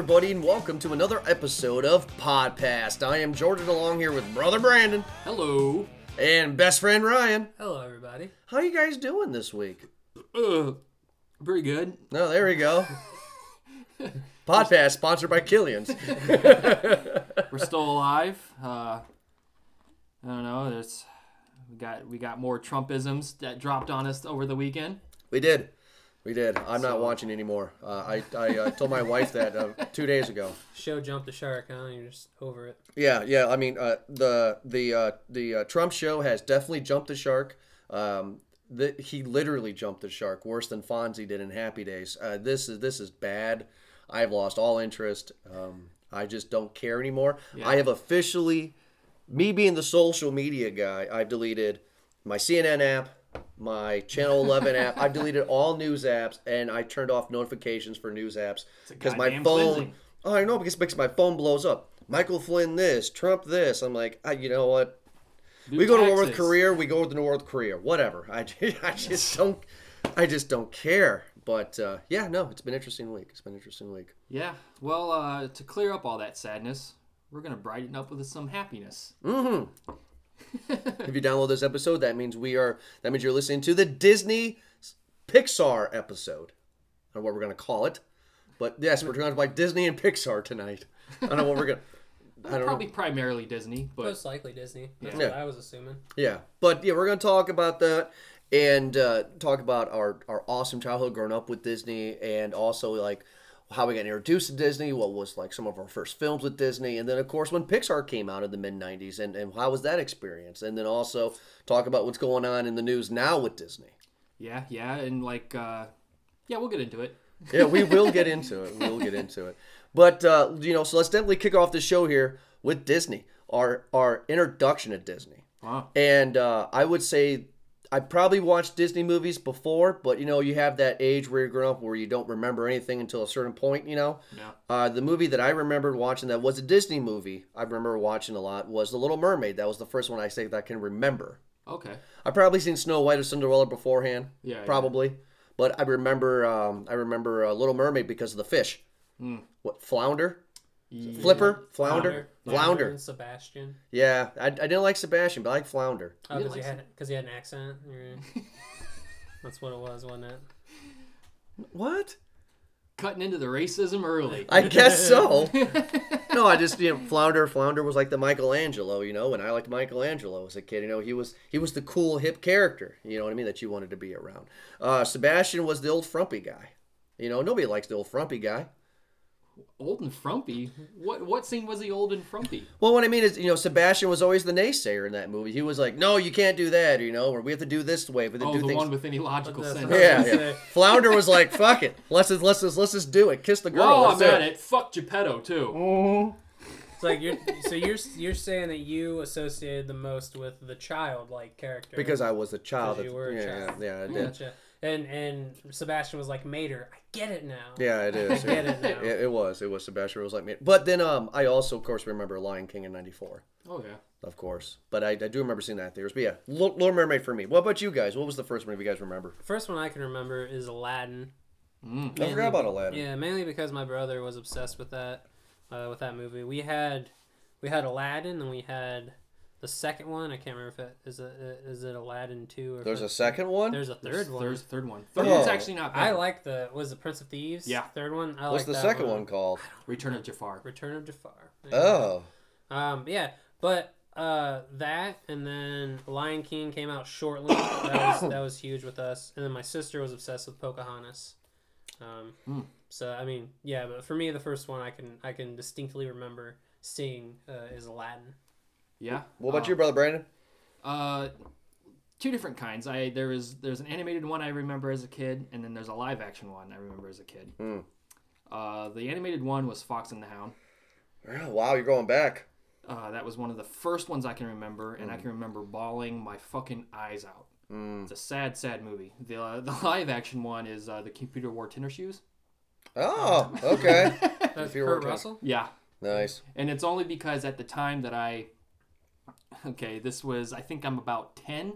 everybody, and welcome to another episode of Podcast. I am Jordan along here with brother Brandon Hello. and best friend Ryan. Hello, everybody. How you guys doing this week? Uh, pretty good. No, there we go. Podcast sponsored by Killian's. We're still alive. Uh, I don't know. There's we got we got more Trumpisms that dropped on us over the weekend. We did. We did. I'm not watching anymore. Uh, I, I uh, told my wife that uh, two days ago. Show jumped the shark, huh? You're just over it. Yeah, yeah. I mean, uh, the the uh, the uh, Trump show has definitely jumped the shark. Um, the, he literally jumped the shark worse than Fonzie did in Happy Days. Uh, this is this is bad. I've lost all interest. Um, I just don't care anymore. I have officially, me being the social media guy, I've deleted my CNN app, my Channel 11 app. I've deleted all news apps, and I turned off notifications for news apps because my phone. cleansing. Oh, I know because because my phone blows up. Michael Flynn this, Trump this. I'm like, ah, you know what? We go to with. Korea. We go to with Korea. Whatever. I, I just don't. I just don't care. But uh, yeah, no, it's been an interesting week. It's been an interesting week. Yeah. Well, uh, to clear up all that sadness, we're gonna brighten up with some happiness. if you download this episode, that means we are. That means you're listening to the Disney Pixar episode. I don't know what we're gonna call it, but yes, we're going to by Disney and Pixar tonight. I don't know what we're gonna. I don't Probably know. primarily Disney, but Most likely Disney. That's Yeah. what I was assuming. Yeah, but yeah, we're gonna talk about that and uh, talk about our our awesome childhood growing up with Disney, and also like how we got introduced to Disney, what was like some of our first films with Disney, and then of course when Pixar came out in the mid '90s, and and how was that experience, and then also talk about what's going on in the news now with Disney. yeah, yeah, and like, uh, yeah, we'll get into it. Yeah, we will get into it. We'll get into it. But uh, you know, so let's definitely kick off the show here with Disney, our our introduction to Disney. Wow. And uh, I would say I probably watched Disney movies before, but you know, you have that age where you're growing up where you don't remember anything until a certain point. You know, Yeah. uh, the movie that I remembered watching that was a Disney movie I remember watching a lot was The Little Mermaid. That was the first one I say that I can remember. Okay. I've probably seen Snow White or Cinderella beforehand. Yeah, yeah. probably. But I remember, um, I remember uh, Little Mermaid because of the fish. Hmm. What flounder? Flipper? Flounder? Flounder. And Sebastian. Yeah, I, I didn't like Sebastian, but I like Flounder. Oh, You because like he had because he had an accent. Or- That's what it was, wasn't it? What? Cutting into the racism early. I guess so. no, I just you know Flounder. Flounder was like the Michelangelo, you know, and I liked Michelangelo as a kid. You know, he was he was the cool hip character. You know what I mean? That you wanted to be around. Uh, Sebastian was the old frumpy guy. You know, nobody likes the old frumpy guy. Old and frumpy. What what scene was he old and frumpy? Well, what I mean is, you know, Sebastian was always the naysayer in that movie. He was like, "No, you can't do that," you know, or we have to do this way. We have to Oh, do the things. one with any logical sense. right. yeah, yeah. Flounder was like, "Fuck it, let's just let's just let's just do it. Kiss the girl." Oh, let's I'm at it. Fuck Geppetto too. Mm-hmm. It's like you're so you're you're saying that you associated the most with the childlike character Because I was a child. You were a yeah, child. yeah, yeah, I did. Gotcha. And and Sebastian was like Mater. I get it now. Yeah, it is. I get it now. It, it was. It was Sebastian was like me. But then, um, I also, of course, remember Lion King in '94, Oh yeah. of course. But I, I do remember seeing that in theaters. But yeah, Little, Little Mermaid for me. What about you guys? What was the first one? If you guys remember? First one I can remember is Aladdin. Mm. I forgot about Aladdin. Yeah, mainly because my brother was obsessed with that, uh, with that movie. We had, we had Aladdin, and we had the second one. I can't remember if it is it is it Aladdin two or There's a second one. there's a third There's, one. There's a third one. Third Oh. one's actually not bad. I like the was the Prince of Thieves. Yeah. Third one. I What's like the that second one called? Return of Jafar. Return of Jafar. Yeah. Oh, Um. Yeah, but uh, that and then Lion King came out shortly. That was that was huge with us. And then my sister was obsessed with Pocahontas. Um. Hmm. So I mean, yeah, but for me, the first one I can I can distinctly remember seeing uh, is Aladdin. Yeah. what about Uh, you, brother Brandon? Uh, two different kinds. I there is there's an animated one I remember as a kid, and then there's a live action one I remember as a kid. Hmm. Uh, the animated one was Fox and the Hound. Oh, wow, you're going back. Uh, that was one of the first ones I can remember, and I can remember bawling my fucking eyes out. Mm. It's a sad, sad movie. The uh, the live action one is uh, the computer wore tennis shoes. Oh, okay. That's Kurt Russell. Yeah, nice. and it's only because at the time that I, okay, this was I think I'm about ten.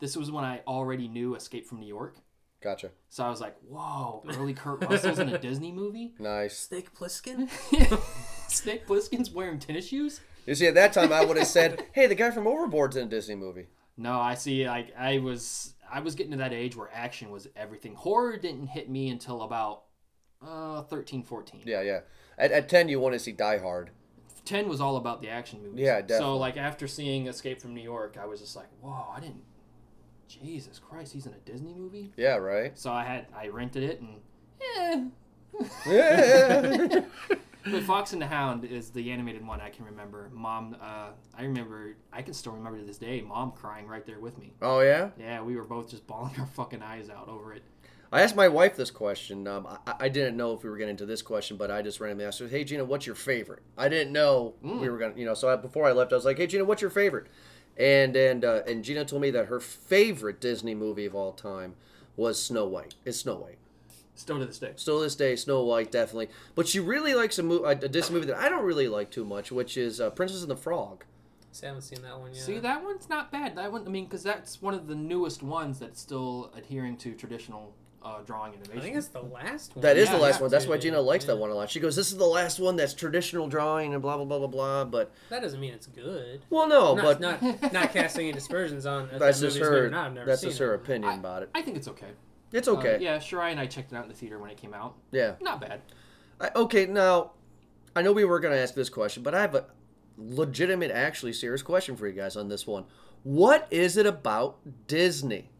This was when I already knew Escape from New York. Gotcha. So I was like, whoa, early Kurt Russell's in a Disney movie? Nice. Snake Plissken. Snake Plissken's wearing tennis shoes? You see, at that time, I would have said, "Hey, the guy from Overboard's in a Disney movie." No, I see. Like I was, I was getting to that age where action was everything. Horror didn't hit me until about uh, 13, 14. Yeah, yeah. At, at ten, you want to see Die Hard. 10 was all about the action movies. Yeah, definitely. So like after seeing Escape from New York, I was just like, whoa, I didn't. Jesus Christ, he's in a Disney movie. Yeah, right. So I had I rented it and eh. Yeah. But Fox and the Hound is the animated one I can remember. Mom, uh, I remember, I can still remember to this day, mom crying right there with me. oh yeah. Yeah, we were both just bawling our fucking eyes out over it. I asked my wife this question. Um, I, I didn't know if we were getting into this question, but I just randomly asked her, "Hey Gina, what's your favorite?" I didn't know we were gonna, you know. So I, before I left, I was like, "Hey Gina, what's your favorite?" And and uh, and Gina told me that her favorite Disney movie of all time was Snow White. It's Snow White. Still to this day. Still to this day, Snow White definitely. But she really likes a, mo- a, a Disney movie that I don't really like too much, which is uh, Princess and the Frog. See, I haven't seen that one yet. See, that one's not bad. That one, I mean, because that's one of the newest ones that's still adhering to traditional uh, drawing animation. I think it's the last one. That is Yeah, the last one. That's why Gina likes that one a lot. She goes, "This is the last one that's traditional drawing and blah blah blah blah blah." But That doesn't mean it's good. well, no, not, but not not casting any dispersions on. that's that just movie's good or her. Not. I've never That's seen just it. her opinion about it. I think it's okay. It's Uh, okay. yeah, Shirai and I checked it out in the theater when it came out. yeah. Not bad. I, okay, now I know we were going to ask this question, but I have a legitimate, actually serious question for you guys on this one. What is it about Disney?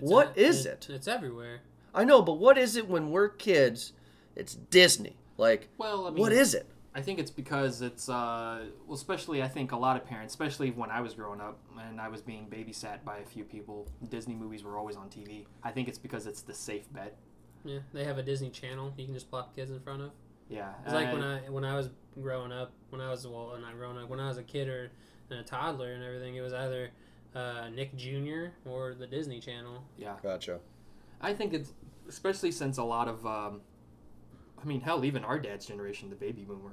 It's What a- is it? It's everywhere. I know, but what is it when we're kids? It's Disney. Like, Well, I mean, what is it? I think it's because it's uh, well, especially I think a lot of parents, especially when I was growing up and I was being babysat by a few people, Disney movies were always on TV. I think it's because it's the safe bet. Yeah, they have a Disney Channel you can just plop kids in front of. Yeah, It's like when I when I was growing up, when I was well, not growing up, when I was a kid or and a toddler and everything, it was either uh, Nick Jr. or the Disney Channel. yeah, Gotcha. I think it's especially since a lot of, um, I mean, hell, even our dad's generation, the baby boomer,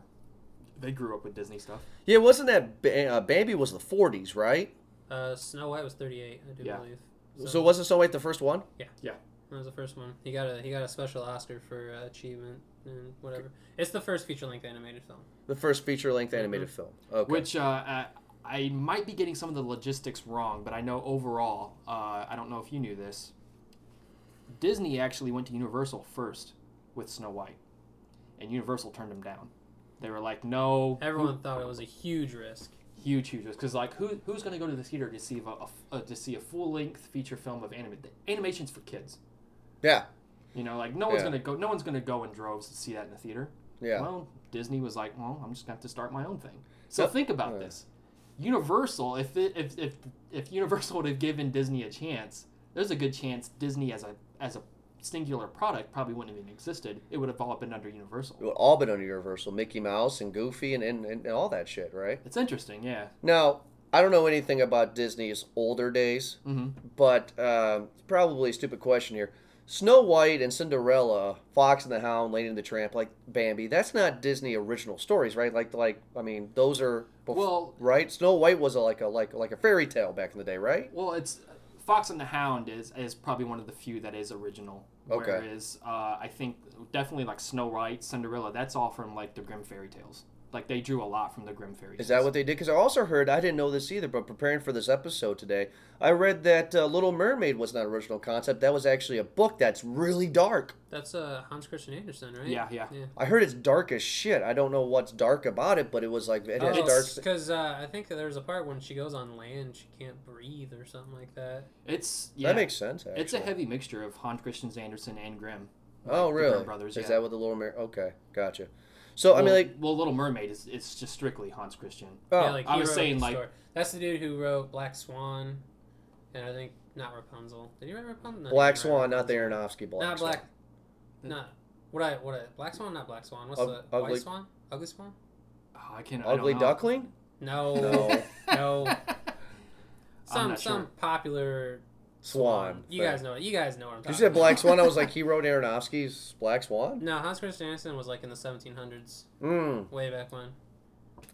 they grew up with Disney stuff. Yeah, wasn't that ba- uh, Bambi was the 40s, right? Uh, Snow White was 38, I do Yeah. believe. So, wasn't Snow White the first one? Yeah. Yeah. That was the first one. He got a he got a special Oscar for uh, achievement and whatever. It's the first feature length animated film. The first feature length animated film. Okay. Which uh, uh, I might be getting some of the logistics wrong, but I know overall, uh, I don't know if you knew this. Disney actually went to Universal first with Snow White, and Universal turned them down. They were like, "No." Everyone thought it was a huge risk. huge, huge risk. because like who who's going to go to the theater to see a, a, a- to see a full length feature film of anime? Animation's for kids. yeah. You know, like no one's Yeah. gonna go. No one's gonna go in droves to see that in the theater. Yeah. Well, Disney was like, well, I'm just gonna have to start my own thing. So Yeah. think about Yeah. this. Universal, if it, if if if Universal would have given Disney a chance, there's a good chance Disney as a as a singular product probably wouldn't have even existed. It would have all been under Universal. It would all been under Universal. Mickey Mouse and Goofy and, and, and all that shit, right? It's interesting, yeah. Now, I don't know anything about Disney's older days, Mm-hmm. but it's probably a stupid question here. Snow White and Cinderella, Fox and the Hound, Lady and the Tramp, like Bambi, that's not Disney original stories, right? Like, like I mean, those are bef- Well- right. Snow White was a, like a like like a fairy tale back in the day, right? Well, it's Fox and the Hound is is probably one of the few that is original. Okay. Whereas uh, I think definitely like Snow White, Cinderella, that's all from like the Grimm fairy tales. Like they drew a lot from the Grimm fairy tales. Is that what they did? Because I also heard I didn't know this either, but preparing for this episode today, I read that uh, Little Mermaid was not an original concept. That was actually a book that's really dark. That's uh, Hans Christian Andersen, right? Yeah, yeah. Yeah. I heard it's dark as shit. I don't know what's dark about it, but it was like it has Oh, dark. because uh, I think there's a part when she goes on land, she can't breathe or something like that. It's yeah. That makes sense. Actually. It's a heavy mixture of Hans Christian Andersen and Grimm. Oh, like the really? Grimm brothers. Is yeah. that what the Little Mer? Okay, gotcha. So I mean, like, well, Little Mermaid is it's just strictly Hans Christian. oh, yeah, like I he was saying, like- story. that's the dude who wrote Black Swan, and I think not Rapunzel. Did you write Rapunzel? No, Black didn't write Swan, not the Aronofsky Black not Swan. Black. Not what I what I Black Swan, not Black Swan. What's Ug- the ugly- White Swan? Ugly Swan? Oh, I can't. I don't Ugly know. Duckling? No, No. no. Some not some sure. popular Swan. You Fair. guys know it. You guys know what I'm talking. You talking said Black. Swan. I was like, he wrote Aronofsky's Black Swan. No, Hans Christian Andersen was like in the 1700s, Hmm. way back when.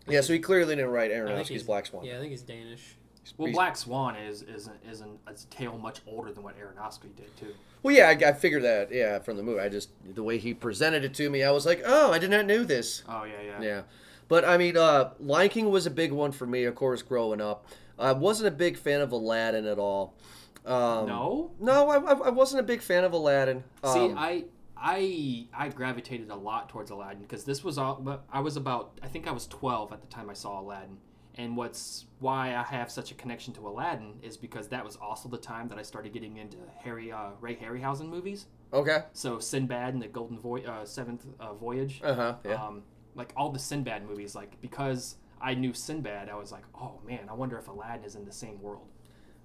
Yeah, so he clearly didn't write Aronofsky's Black Swan. Yeah, I think he's Danish. Well, Black Swan is is is an, a tale much older than what Aronofsky did too. Well, yeah, I, I figured that. Yeah, from the movie, I just the way he presented it to me, I was like, oh, I did not know this. Oh yeah, yeah. Yeah, but I mean, uh, Lion King was a big one for me, of course, growing up. I wasn't a big fan of Aladdin at all. Um, No. no, I, I wasn't a big fan of Aladdin. See, Um, I I I gravitated a lot towards Aladdin because this was all. but I was about I think I was twelve at the time I saw Aladdin, and what's why I have such a connection to Aladdin is because that was also the time that I started getting into Harry uh, Ray Harryhausen movies. okay. So Sinbad and the Golden Voy- uh, Seventh uh, Voyage. Uh huh. Yeah. Um, like all the Sinbad movies, like because I knew Sinbad, I was like, oh man, I wonder if Aladdin is in the same world.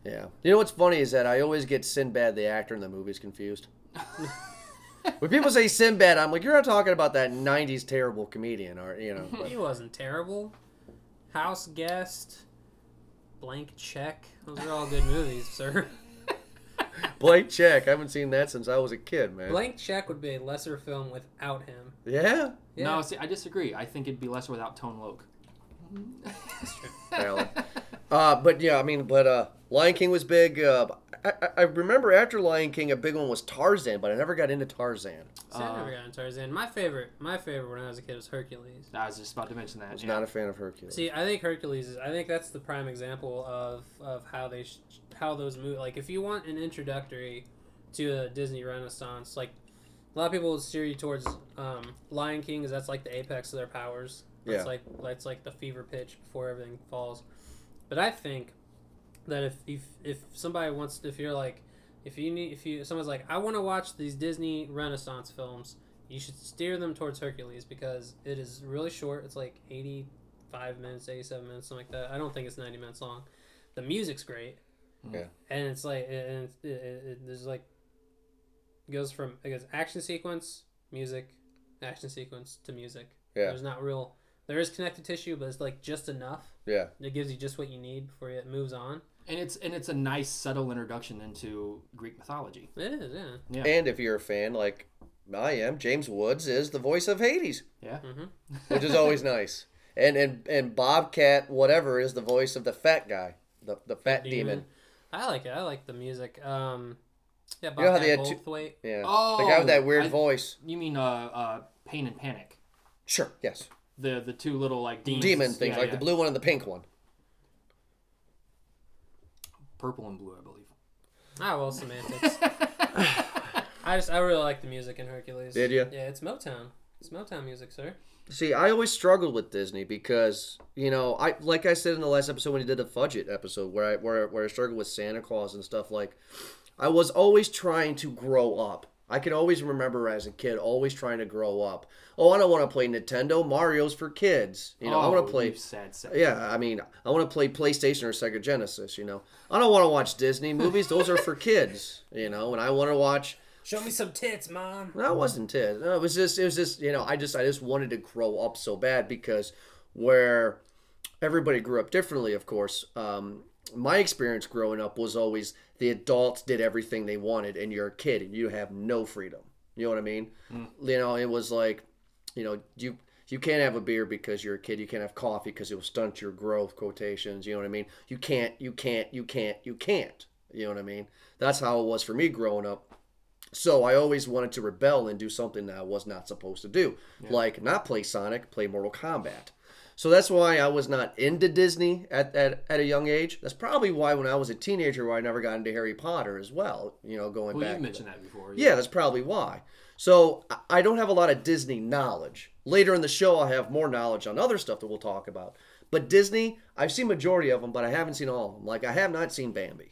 Yeah. You know what's funny is that I always get Sinbad the actor in the movies confused. when people say Sinbad, I'm like, you're not talking about that '90s terrible comedian, or you know. but- He wasn't terrible. House Guest, Blank Check. Those are all good movies, sir. Blank check. I haven't seen that since I was a kid, man. Blank Check would be a lesser film without him. Yeah. Yeah. No, see, I disagree. I think it'd be lesser without Tone Loc. Valid. uh, but yeah, I mean, but uh, Lion King was big. Uh, I, I- I remember after Lion King, a big one was Tarzan, but I never got into Tarzan. See, I Uh, never got into Tarzan. My favorite, my favorite when I was a kid was Hercules. I was just about to mention that. I was yeah. not a fan of Hercules. See, I think Hercules is. I think that's the prime example of of how they sh- how those move. Like, if you want an introductory to a Disney Renaissance, like a lot of people would steer you towards um, Lion King, because that's like the apex of their powers. That's Yeah. like that's like the fever pitch before everything falls. But I think that if if if somebody wants, to if you're like, if you need, if you someone's like, I want to watch these Disney Renaissance films, you should steer them towards Hercules because it is really short. It's like eighty five minutes, eighty seven minutes, something like that. I don't think it's ninety minutes long. The music's great. Hmm. Yeah. And it's like, and it's, it, it, it, there's like, goes from it goes action sequence, music, action sequence to music. Yeah. There's not real. There is connective tissue, but it's like just enough. yeah. It gives you just what you need before it moves on. And it's and it's a nice subtle introduction into Greek mythology. It is, yeah. Yeah. And if you're a fan, like I am, James Woods is the voice of Hades, Yeah. which is always nice. And and and Bobcat, whatever, is the voice of the fat guy, the the fat demon. I like it. I like the music. Um, yeah, You know how they had two- Goldthwait. Yeah. Oh, the guy with that weird I- voice. You mean uh uh Pain and Panic? Sure. Yes. The the two little like demons. Demon things, Yeah, like yeah. the blue one and the pink one. Purple and blue, I believe. Ah, well, semantics. I just, I really like the music in Hercules. Did ya? Yeah, it's Motown. It's Motown music, sir. See, I always struggled with Disney because you know, I like I said in the last episode when you did the Fudget episode, where I where where I struggled with Santa Claus and stuff like, I was always trying to grow up. I can always remember as a kid always trying to grow up. Oh, I don't want to play Nintendo. Mario's for kids. You know, I want Oh, to play. you sad sack. Yeah, I mean, I want to play PlayStation or Sega Genesis. You know, I don't want to watch Disney movies. Those are for kids. You know, and I want to watch Show me some tits, mom. no, it wasn't it. No, it was just it was just you know I just I just wanted to grow up so bad because where everybody grew up differently, of course. Um, my experience growing up was always the adults did everything they wanted, and you're a kid and you have no freedom. You know what I mean? Hmm. You know, it was like, you know, you you can't have a beer because you're a kid. You can't have coffee because it will stunt your growth. Quotations. You know what I mean? You can't. You can't. You can't. You can't. You know what I mean? That's how it was for me growing up. So I always wanted to rebel and do something that I was not supposed to do, like not play Sonic, play Mortal Kombat. So that's why I was not into Disney at, at, at a young age. That's probably why when I was a teenager, why I never got into Harry Potter as well. You know, going Well, back. you mentioned that before. Yeah, that's probably why. So I don't have a lot of Disney knowledge. Later in the show, I'll have more knowledge on other stuff that we'll talk about. But Disney, I've seen majority of them, but I haven't seen all of them. Like I have not seen Bambi.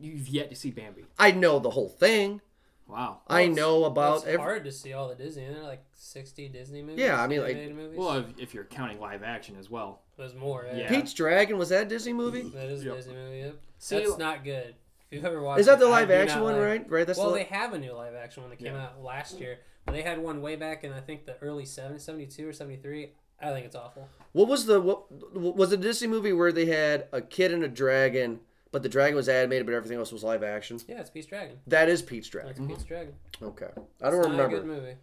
You've yet to see Bambi. I know the whole thing. Wow. I it's- know Well, about it's every. hard to see all the Disney. There like sixty Disney movies. Yeah, I mean, like- animated movies. Well, if, if you're counting live action as well. there's more. Yeah, Yeah. Pete's Dragon was that a Disney movie? that is a Yep. Disney movie. Yep. See, That's not good. If you've ever watched, Is that the it, I live do action not one, like- right? Right. That's well, the. they have a new live action one that came Yeah. out last year. But they had one way back in I think the early 70s, 72 or 73. I think it's awful. What was the what was the Disney movie where they had a kid and a dragon, but the dragon was animated, but everything else was live action? Yeah, it's Pete's Dragon. That is Pete's Dragon. It's Pete's Dragon. Okay, I don't It's not a remember. good movie.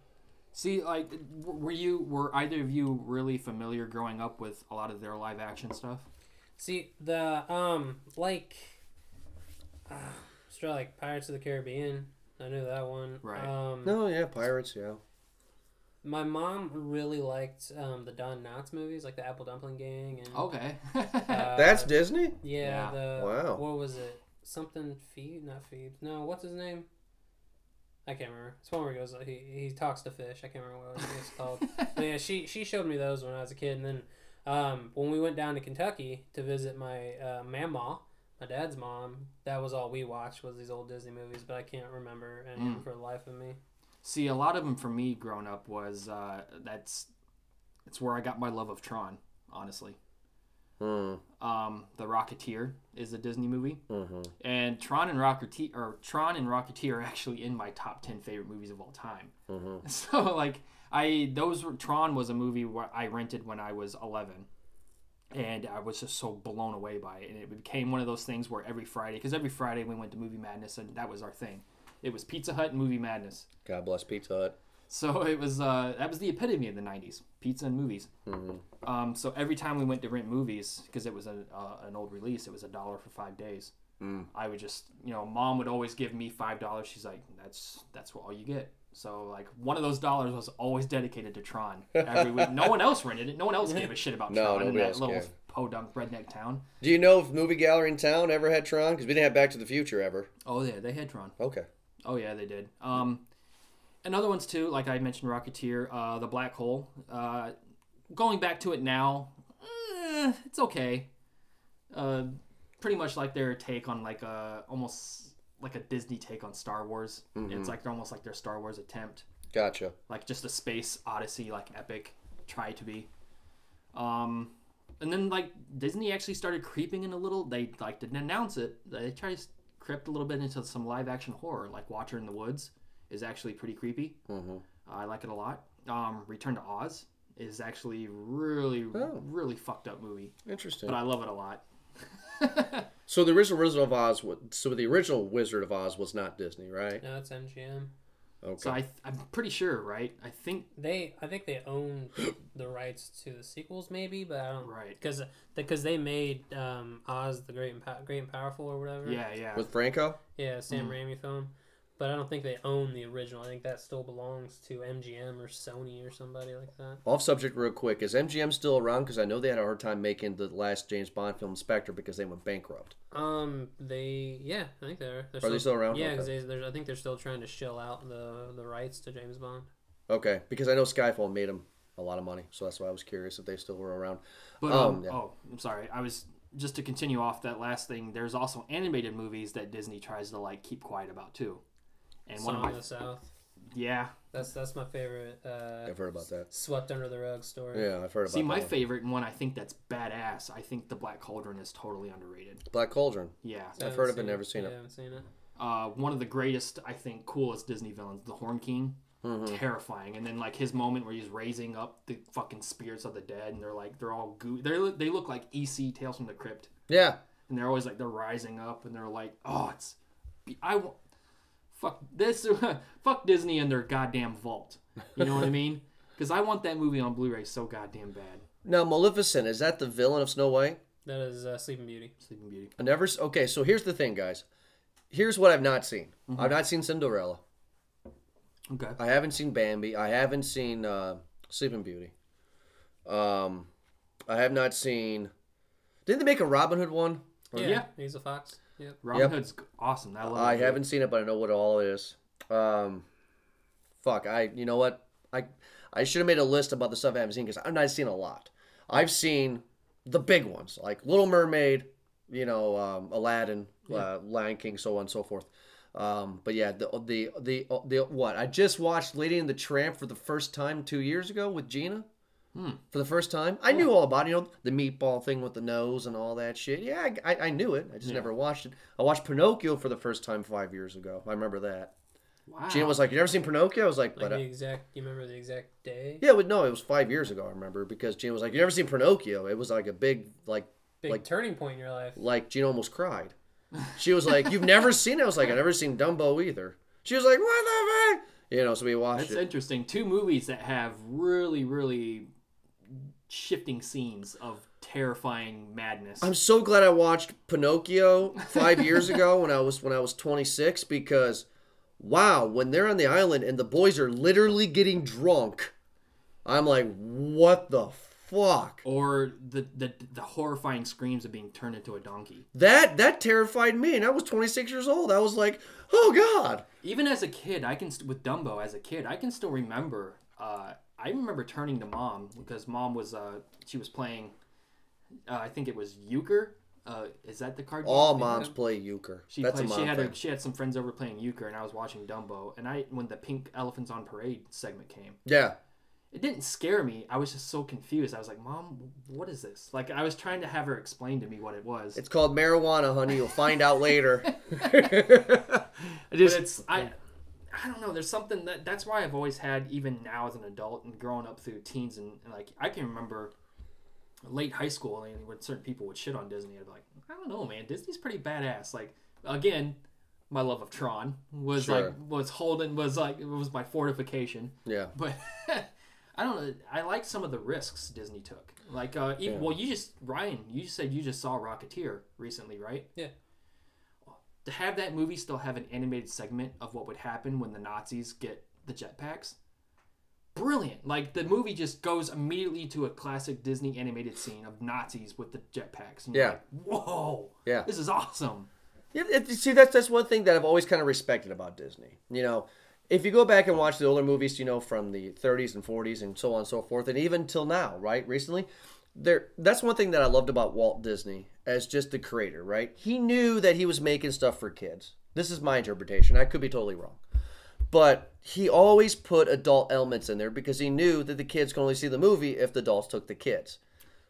See, like, w- were you were either of you really familiar growing up with a lot of their live action stuff? See the um like, uh, sort of like Pirates of the Caribbean. I knew that one. Right. Um, No, yeah, pirates. Yeah. My mom really liked um, the Don Knotts movies, like the Apple Dumpling Gang and Okay. uh, That's Disney. yeah, Yeah. the Wow. what was it? Something feed, not feed. No, what's his name? I can't remember. It's one where he goes. He, he talks to fish. I can't remember what it's called. but yeah, she she showed me those when I was a kid, and then um, when we went down to Kentucky to visit my uh, mama, my dad's mom, that was all we watched was these old Disney movies. But I can't remember any of them for the life of me. See, a lot of them for me growing up was uh, that's it's where I got my love of Tron. Honestly, Hmm. um, the Rocketeer is a Disney movie, Mm-hmm. and Tron and Rocketeer or Tron and Rocketeer are actually in my top ten favorite movies of all time. Mm-hmm. So like I those were Tron was a movie where I rented when I was 11 and I was just so blown away by it and it became one of those things where every Friday cuz every Friday we went to Movie Madness and that was our thing. It was Pizza Hut and Movie Madness. God bless Pizza Hut. So it was uh that was the epitome of the 90s, pizza and movies. Mm-hmm. Um so every time we went to rent movies because it was a, uh, an old release, it was a dollar for 5 days. Mm. I would just, you know, mom would always give me five dollars. She's like, "That's that's what all you get." So like one of those dollars was always dedicated to Tron every week. No one else rented it. No one else gave a shit about No, Tron in that little cared. podunk redneck town. Do you know if movie gallery in town ever had Tron? Because we didn't have Back to the Future ever. Oh yeah, they had Tron. Okay. Oh yeah, they did. Um, and other ones too, like I mentioned, Rocketeer, uh, the Black Hole. Uh, going back to it now, eh, it's okay. Uh, pretty much like their take on like a almost like a Disney take on Star Wars. It's like almost like their Star Wars attempt, Gotcha. like just a space odyssey, like epic. Try to be. Um, and then like Disney actually started creeping in a little. They like didn't announce it. They tried to crept a little bit into some live action horror, like Watcher in the Woods is actually pretty creepy. Mm-hmm. I like it a lot. Um, Return to Oz is actually really, Oh. really fucked up movie, Interesting. but I love it a lot. So the original Wizard of Oz, so the original Wizard of Oz was not Disney, right? No, it's MGM. Okay. So I, I'm pretty sure, right? I think They, I think they own the rights to the sequels, maybe, but I don't. right. Because because they made um, Oz the Great and Pow- Great and Powerful or whatever. Yeah, yeah. With Franco? Yeah, Sam Mm. Raimi film. But I don't think they own the original. I think that still belongs to MGM or Sony or somebody like that. Off subject, real quick. Is MGM still around? Because I know they had a hard time making the last James Bond film, Spectre, because they went bankrupt. Um, they yeah, I think they're. they're Are they still around? Yeah, because they, they're- I think they're still trying to shell out the the rights to James Bond. Okay, because I know Skyfall made them a lot of money, so that's why I was curious if they still were around. But Um, um, yeah. oh, I'm sorry. I was just to continue off that last thing. There's also animated movies that Disney tries to like keep quiet about too. And Song one of my of the South. yeah. That's that's my favorite. Uh, I've heard about that. swept under the rug story. Yeah, I've heard about that. See, my that. one. favorite one, I think that's badass. I think the Black Cauldron is totally underrated. Black Cauldron. Yeah. I I've heard of it, never seen yeah, it. I haven't seen it. Uh, one of the greatest, I think, coolest Disney villains, the Horn King. Mm-hmm. Terrifying, and then like his moment where he's raising up the fucking spirits of the dead, and they're like they're all goo. They are they look like EC Tales from the Crypt. Yeah, and they're always like they're rising up and they're like oh it's i want fuck this fuck disney and their goddamn vault you know what i mean because i want that movie on blu-ray so goddamn bad Now, Maleficent is that the villain of Snow White? That is uh, Sleeping Beauty. sleeping beauty I never. Okay, so here's the thing, guys. Here's what I've not seen. Mm-hmm. I've not seen Cinderella. okay I haven't seen Bambi. I haven't seen uh, Sleeping Beauty. Um, I have not seen. Didn't they make a Robin Hood one? Yeah, yeah. he's a fox. Yep. robin Yep. hood's awesome i love I it haven't seen it, but I know what it all is. Um, fuck. I. You know what? I. I should have made a list about the stuff I haven't seen because I've not seen a lot. I've seen the big ones like Little Mermaid, you know, um, Aladdin, uh, Lion King, so on and so forth. Um, but yeah, the, the the the what I just watched Lady and the Tramp for the first time two years ago with Gina. For the first time, I knew all about it, you know the meatball thing with the nose and all that shit. Yeah, I, I, knew it. I just never watched it. I watched Pinocchio for the first time five years ago. I remember that. wow Gina was like, "You never seen Pinocchio?" I was like, Like "But uh, the exact. You remember the exact day? yeah, but no, it was five years ago. I remember because Gina was like, "You never seen Pinocchio?" It was like a big like Big like- turning point in your life. like Gina almost cried. She was like, "You've never seen it?" I was like, "I've never seen Dumbo either." She was like, "What the fuck?" You know, so we watched that's it. interesting two movies that have really really shifting scenes of terrifying madness. I'm so glad I watched Pinocchio five years ago when I was when I was 26 because, wow, when they're on the island and the boys are literally getting drunk, I'm like, what the fuck? or the, the the horrifying screams of being turned into a donkey. That that terrified me, and I was 26 years old. I was like, oh god. Even as a kid, I can with Dumbo as a kid, I can still remember. Uh, I remember turning to mom because mom was uh, she was playing. Uh, I think it was euchre. Uh, is that the card? game? All moms play euchre. She That's played, a mom she had thing. a, she had some friends over playing euchre, and I was watching Dumbo. And I when the pink elephants on parade segment came, yeah. it didn't scare me. I was just so confused. I was like, "Mom, what is this?" Like I was trying to have her explain to me what it was. It's called marijuana, honey. You'll find out later. I but just it's I I don't know. There's something that that's why I've always had even now as an adult and growing up through teens and, and like I can remember late high school and when certain people would shit on Disney, I'd be like, I don't know, man. Disney's pretty badass. Like again, my love of Tron was Sure. like was holding was like it was my fortification. yeah. But I don't know. I like some of the risks Disney took. Like, uh, even, Yeah. well, you just Ryan, you said you just saw Rocketeer recently, right? Yeah. To have that movie still have an animated segment of what would happen when the Nazis get the jetpacks, brilliant. Like the movie just goes immediately to a classic Disney animated scene of Nazis with the jetpacks. And Yeah. like, Whoa. Yeah. This is awesome. Yeah, it, see, that's that's one thing that I've always kind of respected about Disney. You know, if you go back and watch the older movies, you know, from the 30s and 40s and so on and so forth, and even till now, right, recently, there that's one thing that I loved about Walt Disney as just the creator, right? He knew that he was making stuff for kids. This is my interpretation. I could be totally wrong. But he always put adult elements in there because he knew that the kids can only see the movie if the adults took the kids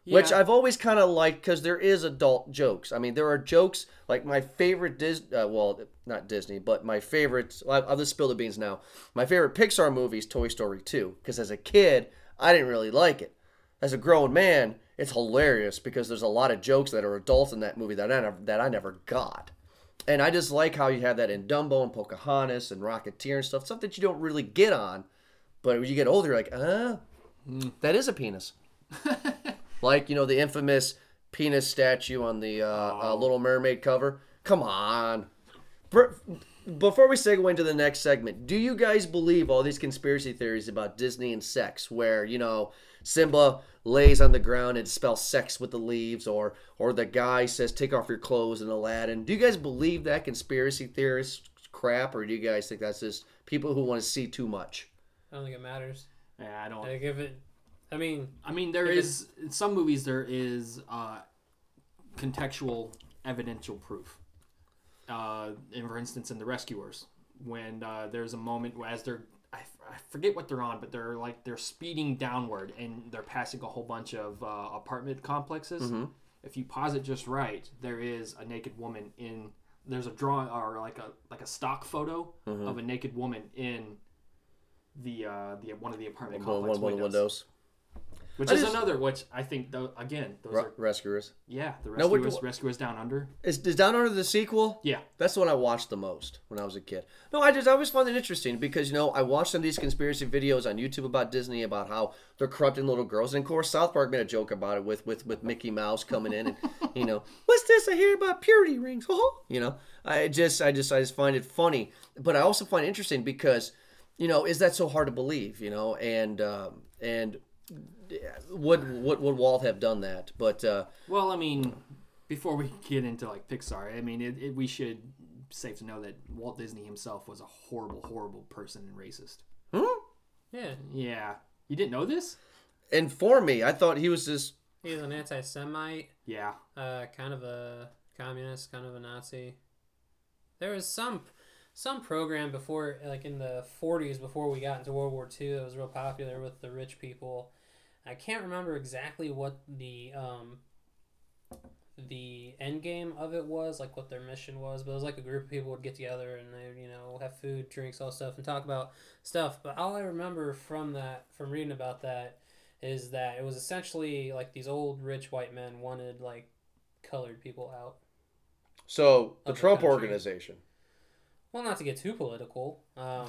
which I've always kind of liked because there is adult jokes. I mean, there are jokes like my favorite Dis, uh, well, not Disney, but my favorite. Well, I'll just spill the beans now. My favorite Pixar movie is Toy Story 2 because as a kid, I didn't really like it. As a grown man, it's hilarious because there's a lot of jokes that are adults in that movie that I never, that I never got. And I just like how you have that in Dumbo and Pocahontas and Rocketeer and stuff, stuff that you don't really get on. But when you get older, you're like, ah, that is a penis. like, you know, the infamous penis statue on the uh, uh, Little Mermaid cover. Come on. Before we segue into the next segment, do you guys believe all these conspiracy theories about Disney and sex, where you know Simba lays on the ground and spells sex with the leaves, or or the guy says take off your clothes and Aladdin? Do you guys believe that conspiracy theorist crap, or do you guys think that's just people who want to see too much? I don't think it matters. Yeah, I don't. Like if it, I mean, I mean, there is in some movies there is uh, contextual evidential proof. Uh, and for instance, in The Rescuers, when uh, there's a moment where as they're I, I forget what they're on, but they're like they're speeding downward and they're passing a whole bunch of uh, apartment complexes. If you pause it just right, there is a naked woman in. There's a drawing or like a like a stock photo of a naked woman in the uh, the one of the apartment One, complex one, one of the windows. Which I is just- another, which I think, though, again, those Re- are Rescuers. yeah, the No, what- rescuers, rescuers down under. Is, is Down Under the sequel? Yeah, That's the one I watched the most when I was a kid. No, I just I always found it interesting because you know I watched some of these conspiracy videos on YouTube about Disney about how they're corrupting little girls, and of course South Park made a joke about it with with with Mickey Mouse coming in and you know what's this I hear about purity rings? You know I just I just I just find it funny, but I also find it interesting because you know is that so hard to believe? You know, and um, and would would would Walt have done that? But uh, well, I mean, before we get into like Pixar, I mean, it, it, we should safe to know that Walt Disney himself was a horrible, horrible person and racist. Hmm? Yeah, Yeah, you didn't know this? and for me, I thought he was just He was an anti-Semite, Yeah, uh, kind of a communist, kind of a Nazi. There was some some program before, like in the '40s, before we got into World War II, that was real popular with the rich people. I can't remember exactly what the um, the end game of it was, like what their mission was, but it was like a group of people would get together and they, you know, have food, drinks, all stuff, and talk about stuff. But all I remember from that, from reading about that, is that it was essentially like these old rich white men wanted like colored people out. so the Of the Trump organization. Well, not to get too political, um,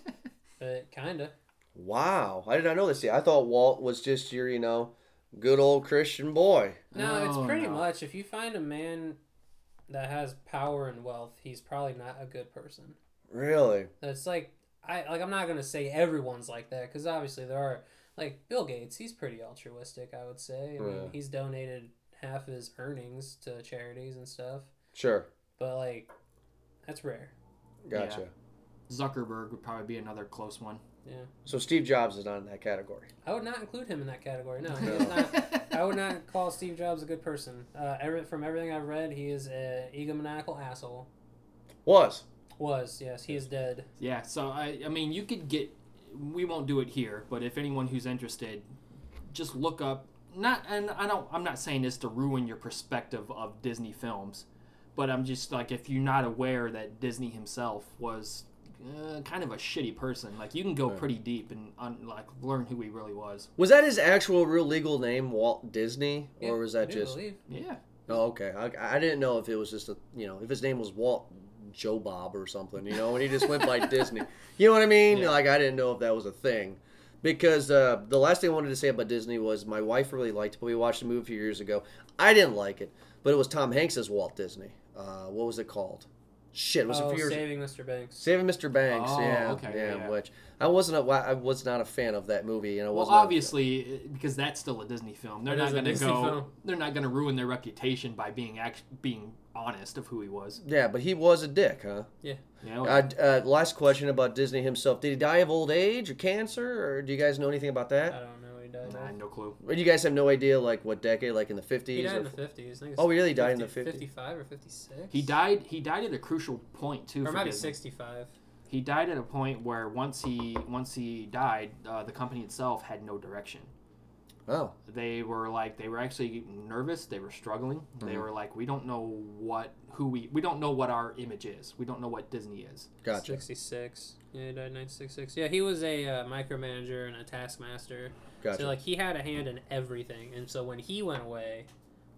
but kinda. Wow, I did not know this. See, I thought Walt was just your, you know, Good old Christian boy. No, it's Oh, pretty no. much if you find a man that has power and wealth, he's probably not a good person. Really? That's like I like I'm not gonna say everyone's like that because obviously there are like Bill Gates. He's pretty altruistic, I would say. I mean, Yeah. he's donated half his earnings to charities and stuff, Sure. but like that's rare. Gotcha. Zuckerberg would probably be another close one. Yeah, So Steve Jobs is not in that category. I would not include him in that category. No, No. not. I would not call Steve Jobs a good person. Uh, every, from everything I've read, he is an egomaniacal asshole. Was. Was yes, he is dead. Yeah, so I, I mean, you could get. We won't do it here, but if anyone who's interested, just look up. Not, and I don't. I'm not saying this to ruin your perspective of Disney films, but I'm just like if you're not aware that Disney himself was uh, kind of a shitty person. Like you can go Right. pretty deep and un, like learn who he really was. Was that his actual real legal name, Walt Disney, Yeah, or was that do just? believe. Yeah, Oh, okay. I, I didn't know if it was just a, you know, if his name was Walt Joe Bob or something, you know, and he just went by Disney. You know what I mean? Yeah. Like I didn't know if that was a thing. Because uh, the last thing I wanted to say about Disney was my wife really liked it, but we watched a movie a few years ago. I didn't like it, but it was Tom Hanks as Walt Disney. Uh, what was it called? Shit, it was a Oh, few years. saving Mr. Banks. Saving Mr. Banks, Oh, yeah, okay, yeah, yeah. Which I wasn't a, I was not a fan of that movie, and I well, wasn't. a- obviously because that's still a Disney film. They're It not going to go. film. They're not going to ruin their reputation by being act, being honest of who he was. yeah, but he was a dick, huh? Yeah. know, Uh, uh, last question about Disney himself. Did he die of old age or cancer, or do you guys know anything about I that? Don't know. He died. I of. no clue. Or do you guys have no idea, like what decade, like in the fifties. He fifties? died in the fifties. Oh, he really died in the 50s? Fifty-five or fifty-six. He died. He died at a crucial point too. Or for maybe Disney. sixty-five. He died at a point where once he once he died, uh, the company itself had no direction. Oh, They were like they were actually nervous. They were struggling. They Mhm. were like, we don't know what who we we don't know what our image is. We don't know what Disney is. gotcha. Sixty-six. Yeah, he died in nineteen sixty-six. Yeah, he was a uh, micromanager and a taskmaster. Gotcha. So like he had a hand in everything, and so when he went away,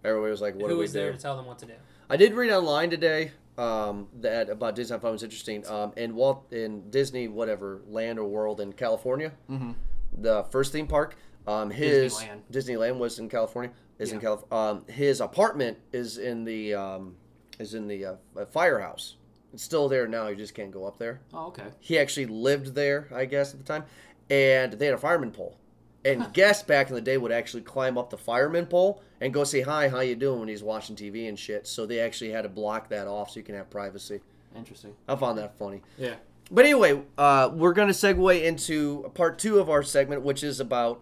Everybody was like, "What who do we was there do?" to tell them what to do? I did read online today um, that about Disney. I thought it was interesting. Um, in Walt in Disney, whatever land or world in California, Mm-hmm. the first theme park, um, his Disneyland. Disneyland was in California. Is in Yeah. Calif- um, His apartment is in the um, is in the uh, uh, firehouse. It's still there now. You just can't go up there. Oh, okay. He actually lived there, I guess, at the time, and they had a fireman pole. And guests back in the day would actually climb up the fireman pole and go say hi, how you doing when he's watching TV and shit. So they actually had to block that off so you can have privacy. Interesting. I found that funny. Yeah. But anyway, uh, we're going to segue into part two of our segment, which is about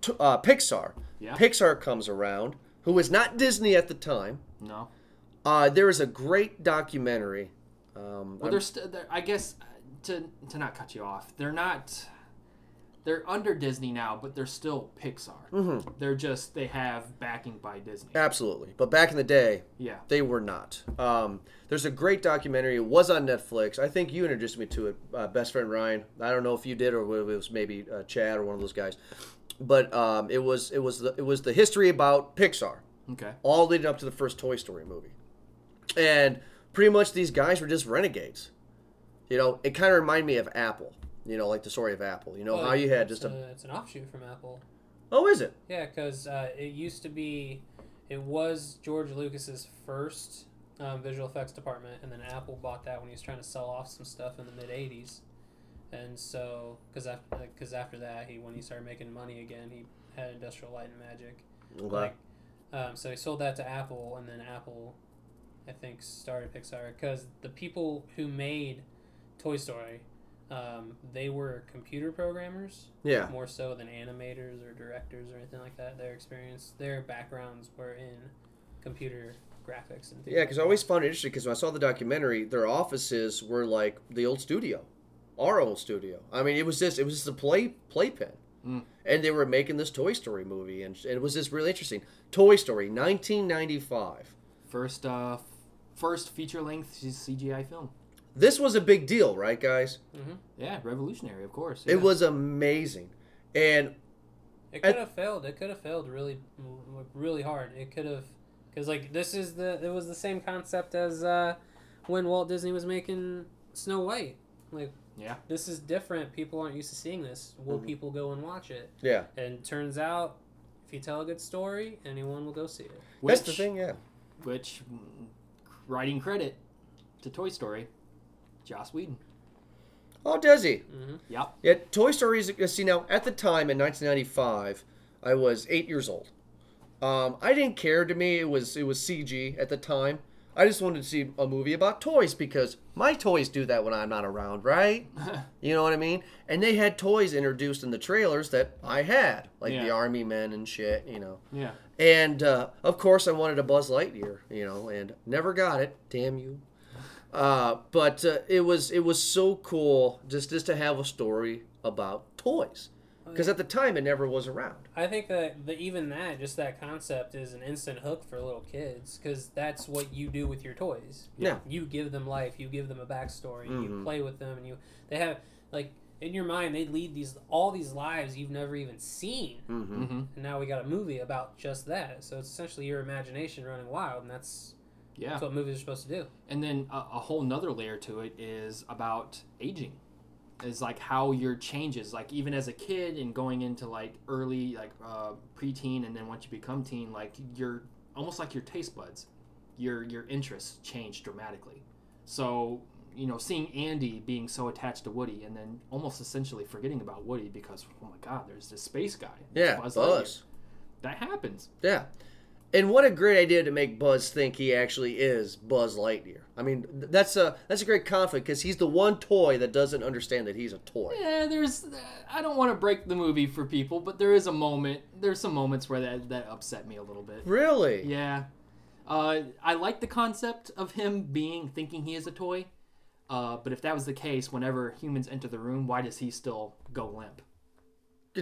t- uh, Pixar. Yeah. Pixar comes around, who was not Disney at the time. No. Uh, there is a great documentary. Um, Well, they're st- I guess uh, to to not cut you off, they're not. They're under Disney now, but they're still Pixar. Mhm. They're just they have backing by Disney. absolutely. But back in the day, Yeah. They were not. Um, there's a great documentary. It was on Netflix. I think you introduced me to it, uh, best friend Ryan. I don't know if you did or it was maybe uh, Chad or one of those guys. But um, it was it was the, it was the history about Pixar, Okay. all leading up to the first Toy Story movie, and pretty much these guys were just renegades. You know, it kind of reminded me of Apple. You know, like the story of Apple. You know Well, how you had just a a, it's an offshoot from Apple. oh, is it? Yeah, because uh, it used to be, it was George Lucas's first um, visual effects department, and then Apple bought that when he was trying to sell off some stuff in the mid '80s, and so because after because after that he when he started making money again he had Industrial Light and Magic, Okay. like, um, so he sold that to Apple, and then Apple, I think, started Pixar because the people who made Toy Story. Um, they were computer programmers, yeah. more so than animators or directors or anything like that. Their experience, their backgrounds were in computer graphics and things Yeah, like because I always found it interesting because when I saw the documentary, their offices were like the old studio, our old studio. I mean, it was just it was just a play playpen, Mm. and they were making this Toy Story movie, and, and it was just really interesting. Toy Story, 1995. First uh, first feature length CGI film. This was a big deal, right, guys? hmm Yeah, revolutionary, of course. It was amazing, and It could have failed. It could have failed really, really hard. It could have, because like this is the it was the same concept as uh, when Walt Disney was making Snow White. Like Yeah. this is different. People aren't used to seeing this. Will Mhm. people go and watch it? yeah, And turns out, if you tell a good story, anyone will go see it. That's the thing, yeah. Which, mm, writing credit to Toy Story, Joss Whedon. Oh, does he? hmm Yep. Yeah, Toy Story is. See, now at the time in 1995, I was eight years old. Um, I didn't care. To me, it was it was CG at the time. I just wanted to see a movie about toys because my toys do that when I'm not around, right? you know what I mean? And they had toys introduced in the trailers that I had, like the Army Men and shit, you know. Yeah. And uh, of course, I wanted a Buzz Lightyear, you know, and never got it. Damn you. Uh, but uh, it was it was so cool just just to have a story about toys, because at the time it never was around. I think that the, even that, just that concept, is an instant hook for little kids because that's what you do with your toys. Yeah. You give them life. You give them a backstory. You Mhm. play with them, and you they have like in your mind they lead these all these lives you've never even seen, Mm-hmm. Mm-hmm. and now we got a movie about just that. So it's essentially your imagination running wild, and that's Yeah. that's what movies are supposed to do. And then a, a whole nother layer to it is about aging. Is like how your changes, like even as a kid and going into like early, like uh, preteen, and then once you become teen, like your almost like your taste buds, your your interests change dramatically. So you know, seeing Andy being so attached to Woody, and then almost essentially forgetting about Woody because oh my God, there's this space guy, Yeah, Buzz Buzz. That happens. Yeah. And what a great idea to make Buzz think he actually is Buzz Lightyear. I mean, that's a that's a great conflict because he's the one toy that doesn't understand that he's a toy. Yeah, there's. I don't want to break the movie for people, but there is a moment. There's some moments where that that upset me a little bit. Really? Yeah, uh, I like the concept of him being thinking he is a toy. Uh, but if that was the case, whenever humans enter the room, why does he still go limp?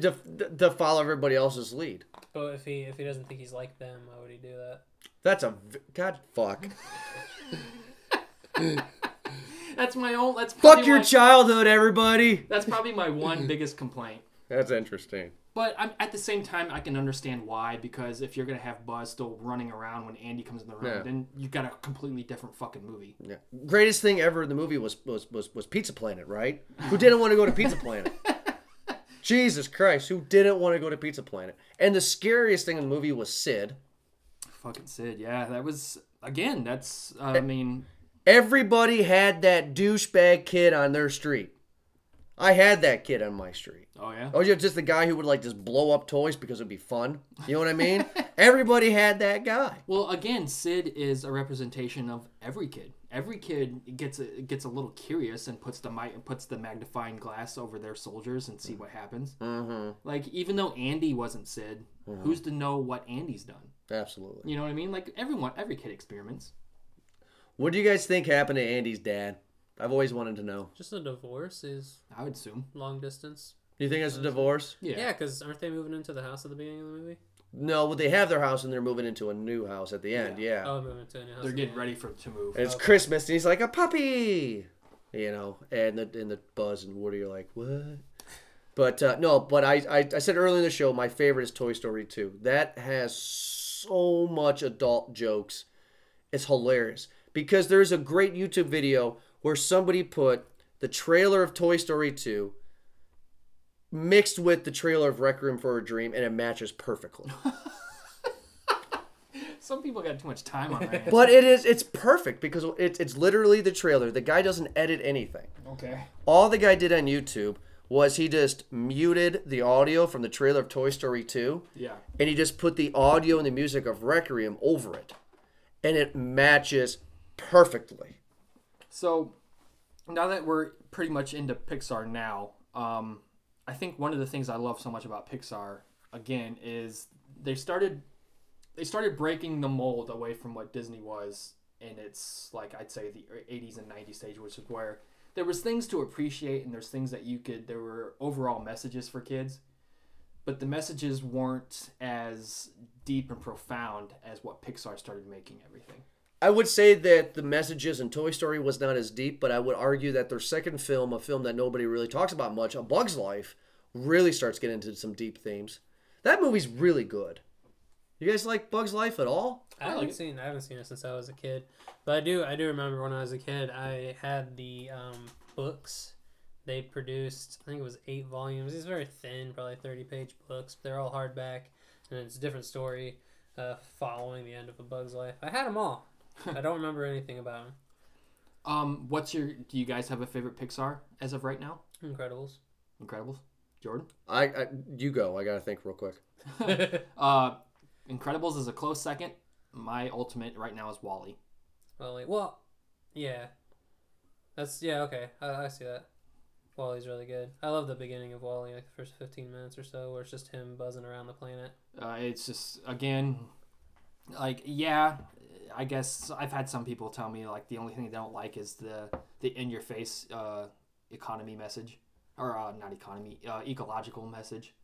To, to follow everybody else's lead. But if he if he doesn't think he's like them, why would he do that? That's a v- god fuck. That's my own. That's fuck your my, childhood, everybody. That's probably my one biggest complaint. That's interesting. But I'm, at the same time, I can understand why because if you're gonna have Buzz still running around when Andy comes in the room, Yeah. then you've got a completely different fucking movie. Yeah. Greatest thing ever in the movie was was was, was Pizza Planet, right? Who didn't want to go to Pizza Planet? Jesus Christ, who didn't want to go to Pizza Planet? And the scariest thing in the movie was Sid. Fucking Sid, yeah, that was again. That's uh, I mean, Everybody had that douchebag kid on their street. I had that kid on my street. oh yeah, Oh, you're just the guy who would like just blow up toys because it'd be fun. You know what I mean? Everybody had that guy. Well, again, Sid is a representation of every kid. Every kid gets a, gets a little curious and puts the mi- puts the magnifying glass over their soldiers and see what happens. Mm-hmm. Like even though Andy wasn't Sid, who's to know what Andy's done? Absolutely. You know what I mean? Like everyone, every kid experiments. What do you guys think happened to Andy's dad? I've always wanted to know. Just a divorce is I would assume. long distance. Do you think it's a divorce? Yeah. Yeah, because aren't they moving into the house at the beginning of the movie? No, well, they have their house and they're moving into a new house at the end. Yeah. Oh, moving to a new house. They're getting ready for to move. And it's Okay. Christmas and he's like a puppy, you know, and the and the Buzz and Woody are like what? But uh, no, but I, I I said earlier in the show my favorite is Toy Story 2. That has so much adult jokes. It's hilarious because there's a great YouTube video where somebody put the trailer of Toy Story 2 mixed with the trailer of Requiem for a Dream and it matches perfectly. Some people got too much time on their hands. But it is it's perfect because it's it's literally the trailer. The guy doesn't edit anything. okay. All the guy did on YouTube was he just muted the audio from the trailer of Toy Story 2 Yeah. and he just put the audio and the music of Requiem over it. And it matches perfectly. So now that we're pretty much into Pixar now, um, I think one of the things I love so much about Pixar again is they started they started breaking the mold away from what Disney was in its like I'd say the 80s and 90s stage, which is where there was things to appreciate and there's things that you could there were overall messages for kids, but the messages weren't as deep and profound as what Pixar started making everything. I would say that the messages in Toy Story was not as deep, but I would argue that their second film, a film that nobody really talks about much, A Bug's Life, really starts getting into some deep themes. That movie's really good. You guys like Bug's Life at all? I I haven't like seen I haven't seen it since I was a kid, but I do I do remember when I was a kid I had the um, books. They produced I think it was eight volumes. These very thin, probably thirty page books. But they're all hardback, and it's a different story, uh, following the end of a bug's life. I had them all. I don't remember anything about him. Um, what's your? Do you guys have a favorite Pixar as of right now? Incredibles. Incredibles, Jordan. I, I you go. I gotta think real quick. Uh, Incredibles is a close second. My ultimate right now is WALL-E. WALL-E. Well, yeah. That's yeah okay. I, I see that. WALL-E's really good. I love the beginning of WALL-E, like the first fifteen minutes or so, where it's just him buzzing around the planet. Uh, it's just again, like yeah, I guess I've had some people tell me like the only thing they don't like is the the in your face uh, economy message, or uh, not economy, uh, ecological message.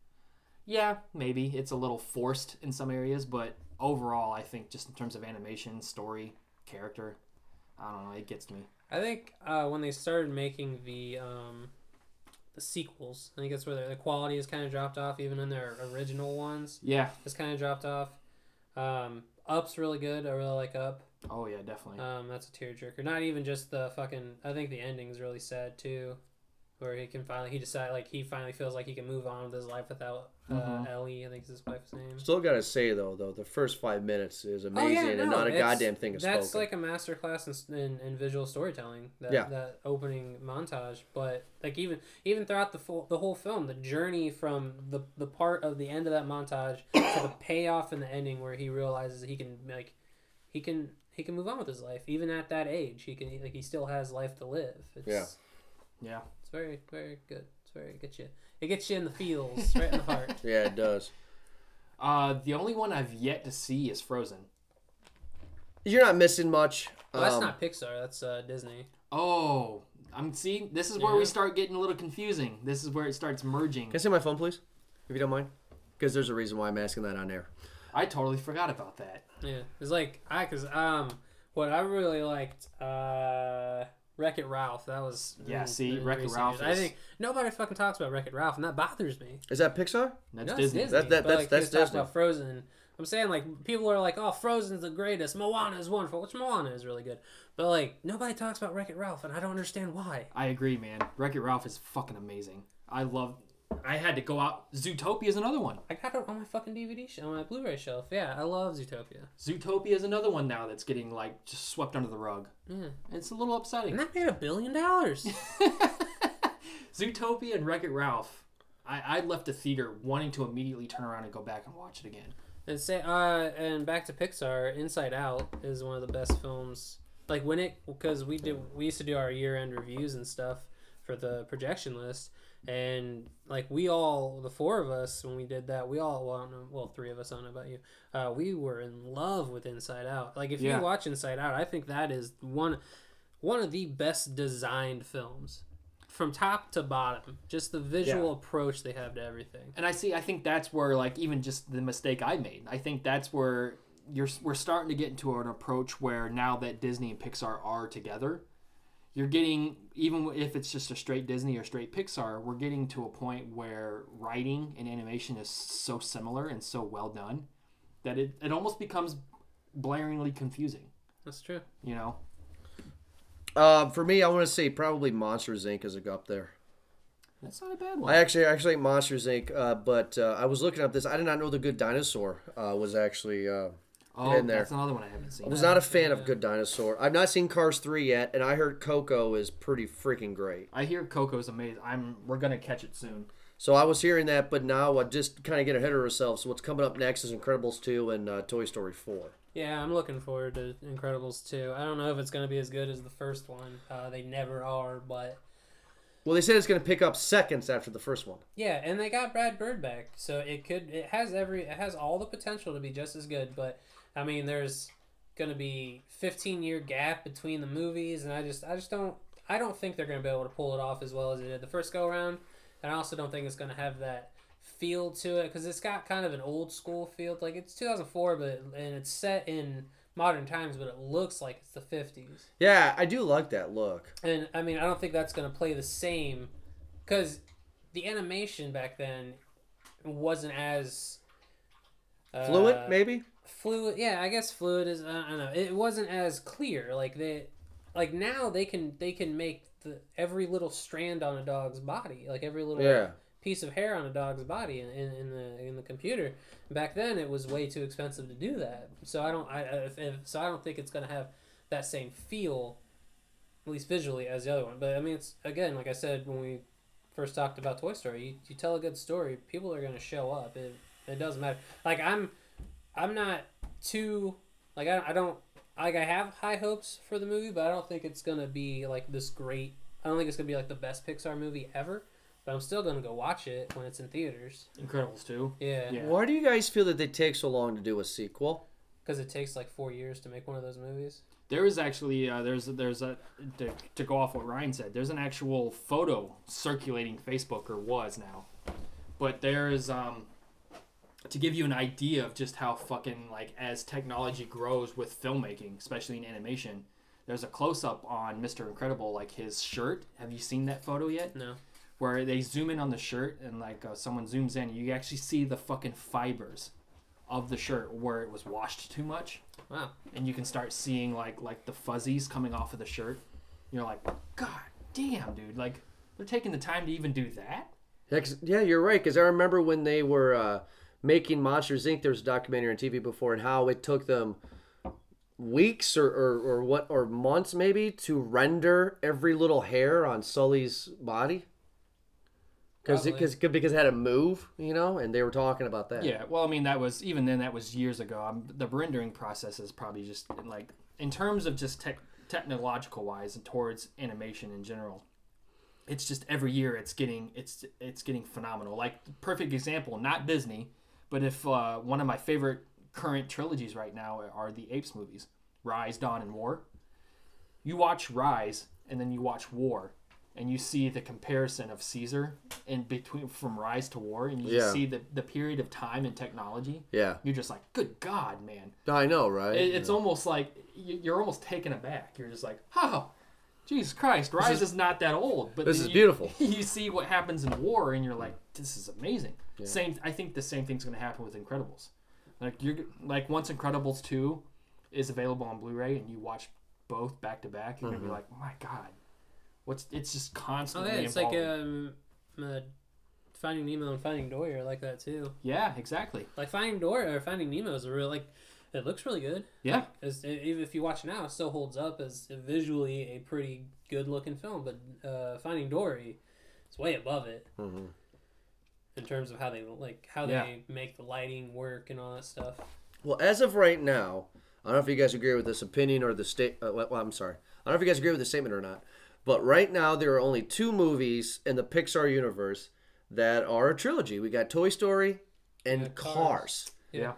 Yeah, maybe it's a little forced in some areas, but overall, I think just in terms of animation, story, character, I don't know, it gets me. I think uh, when they started making the um, the sequels, I think that's where the, the quality has kind of dropped off, even in their original ones. Yeah. It's kind of dropped off. Um, Up's really good. I really like Up. Oh yeah, definitely. Um, that's a tearjerker. Not even just the fucking. I think the ending's really sad too, where he can finally he decide like he finally feels like he can move on with his life without uh, Mhm. Ellie. I think is his wife's name. Still gotta say though, though the first five minutes is amazing and Oh, no, not a goddamn thing is That's spoken. like a master class in, in, in visual storytelling. That, Yeah. that opening montage, but like even even throughout the full the whole film, the journey from the the part of the end of that montage to the payoff in the ending where he realizes he can like he can he can move on with his life even at that age. He can like he still has life to live. It's, Yeah. yeah. It's very very good. It's very it gets you it gets you in the feels right in the heart. yeah, it does. Uh, the only one I've yet to see is Frozen. You're not missing much. Well, that's Um, not Pixar. That's uh, Disney. Oh, I'm see. This is where we start getting a little confusing. This is where it starts merging. Can I see my phone, please, if you don't mind? Because there's a reason why I'm asking that on air. I totally forgot about that. Yeah, it's like I cause um what I really liked uh Wreck It Ralph. That was Yeah, in- see, in Wreck-It Ralph years. I think nobody fucking talks about Wreck It Ralph, and that bothers me. Is that Pixar? That's No, it's Disney. That- that- but, that's- like, that's he Disney. about Frozen. I'm saying like people are like, oh, Frozen's the greatest. Moana is wonderful, which Moana is really good. But like nobody talks about Wreck It Ralph, and I don't understand why. I agree, man. Wreck It Ralph is fucking amazing. I love. I had to go out. Zootopia is another one. I got it on my fucking DVD shelf, on my Blu-ray shelf. Yeah, I love Zootopia. Zootopia is another one now that's getting like just swept under the rug. Yeah, It's a little upsetting. and that made a billion dollars. Zootopia and Wreck It Ralph. I, I left the theater wanting to immediately turn around and go back and watch it again. And say, uh, and back to Pixar, Inside Out is one of the best films. Like when it, because we did, we used to do our year-end reviews and stuff for the projection list, and like we all, the four of us, when we did that, we all, well, know, well, three of us, I don't know about you, uh, we were in love with Inside Out. Like if Yeah. you watch Inside Out, I think that is one, one of the best designed films, from top to bottom. Just the visual approach they have to everything. And I see. I think that's where like even just the mistake I made. I think that's where you're. We're starting to get into an approach where now that Disney and Pixar are together, you're getting even if it's just a straight Disney or straight Pixar, we're getting to a point where writing and animation is so similar and so well done that it, it almost becomes blaringly confusing. That's true. You know. Uh, for me, I want to say probably Monsters Inc. is a up there. That's not a bad one. I actually actually like Monsters Inc. Uh, but uh, I was looking up this. I did not know the Good Dinosaur uh, was actually. Oh, in there. that's another one I haven't seen. I was not a fan of Good Dinosaur. I've not seen Cars three yet, and I heard Coco is pretty freaking great. I hear Coco's amazing. I'm. We're gonna catch it soon. So I was hearing that, but now I just kind of get ahead of ourselves. So what's coming up next is Incredibles two and uh, Toy Story four. Yeah, I'm looking forward to Incredibles 2. I don't know if it's going to be as good as the first one. Uh, they never are, but Well, they said it's going to pick up seconds after the first one. yeah, and they got Brad Bird back, so it could it has every it has all the potential to be just as good. But I mean, there's going to be 15 year gap between the movies, and I just I just don't I don't think they're going to be able to pull it off as well as they did the first go around, and I also don't think it's going to have that feel to it because it's got kind of an old school feel. Like it's 2004, but and it's set in modern times, but it looks like it's the 50s. Yeah, I do like that look. And I mean, I don't think that's going to play the same because the animation back then wasn't as uh, Fluid, maybe. Fluid, yeah, I guess fluid is. I don't know. It wasn't as clear. Like they, like now they can they can make the every little strand on a dog's body, like every little Yeah. piece of hair on a dog's body in, in, in the in the computer. Back then, it was way too expensive to do that. So I don't I if, if, so I don't think it's gonna have that same feel, at least visually, as the other one. But I mean, it's again like I said when we first talked about Toy Story. You, you tell a good story, people are gonna show up. It it doesn't matter. Like I'm I'm not too like I, I don't like I have high hopes for the movie, but I don't think it's gonna be like this great. I don't think it's gonna be like the best Pixar movie ever. But I'm still gonna go watch it when it's in theaters. Incredibles too. Yeah, Yeah. Why do you guys feel that they take so long to do a sequel? because it takes like four years to make one of those movies. There is actually uh, there's there's a to, to go off what Ryan said. There's an actual photo circulating Facebook or was now, but there is um to give you an idea of just how fucking like as technology grows with filmmaking, especially in animation. There's a close up on Mr. Incredible, like his shirt. Have you seen that photo yet? No. Where they zoom in on the shirt and like uh, someone zooms in, you actually see the fucking fibers of the shirt where it was washed too much Wow. and you can start seeing like like the fuzzies coming off of the shirt. You're like, God damn, dude! Like they're taking the time to even do that. Yeah, 'cause- yeah, you're right. Because I remember when they were uh, making Monsters Inc. There was a documentary on TV before, and how it took them weeks or, or, or what or months maybe to render every little hair on Sully's body. Because because because it had to move, you know, and they were talking about that. Yeah, well, I mean that was even then that was years ago. Um, the rendering process is probably just like in terms of just tech technological wise and towards animation in general. It's just every year it's getting it's it's getting phenomenal. Like perfect example, not Disney, but if uh, one of my favorite current trilogies right now are the Apes movies, Rise, Dawn, and War. You watch Rise and then you watch War, and you see the comparison of Caesar in between from Rise to War, and you Yeah. see the the period of time and technology. Yeah, You're just like, good God, man! I know, right? It, it's almost like you're almost taken aback. You're just like, oh, Jesus Christ, Rise is, not that old. But this is you- beautiful. You see what happens in War, and you're like, this is amazing. Same, I think the same thing's going to happen with Incredibles. Like you're like once Incredibles two is available on Blu-ray, and you watch both back to back, you're Mm-hmm. gonna be like, oh my God, what's? It's just constantly. Oh yeah, it's like um, uh, Finding Nemo and Finding Dory are like that too. yeah, exactly. Like Finding Dory or Finding Nemo is a real like. It looks really good. Yeah, As, even if you watch it now, it still holds up as visually a pretty good looking film. But uh, Finding Dory is way above it Mhm. in terms of how they like how Yeah. they make the lighting work and all that stuff. Well, as of right now, I don't know if you guys agree with this opinion or the state. Uh, well, I'm sorry. I don't know if you guys agree with the statement or not. But right now, there are only two movies in the Pixar universe that are a trilogy. We got Toy Story and Yeah, Cars. Cars. yeah.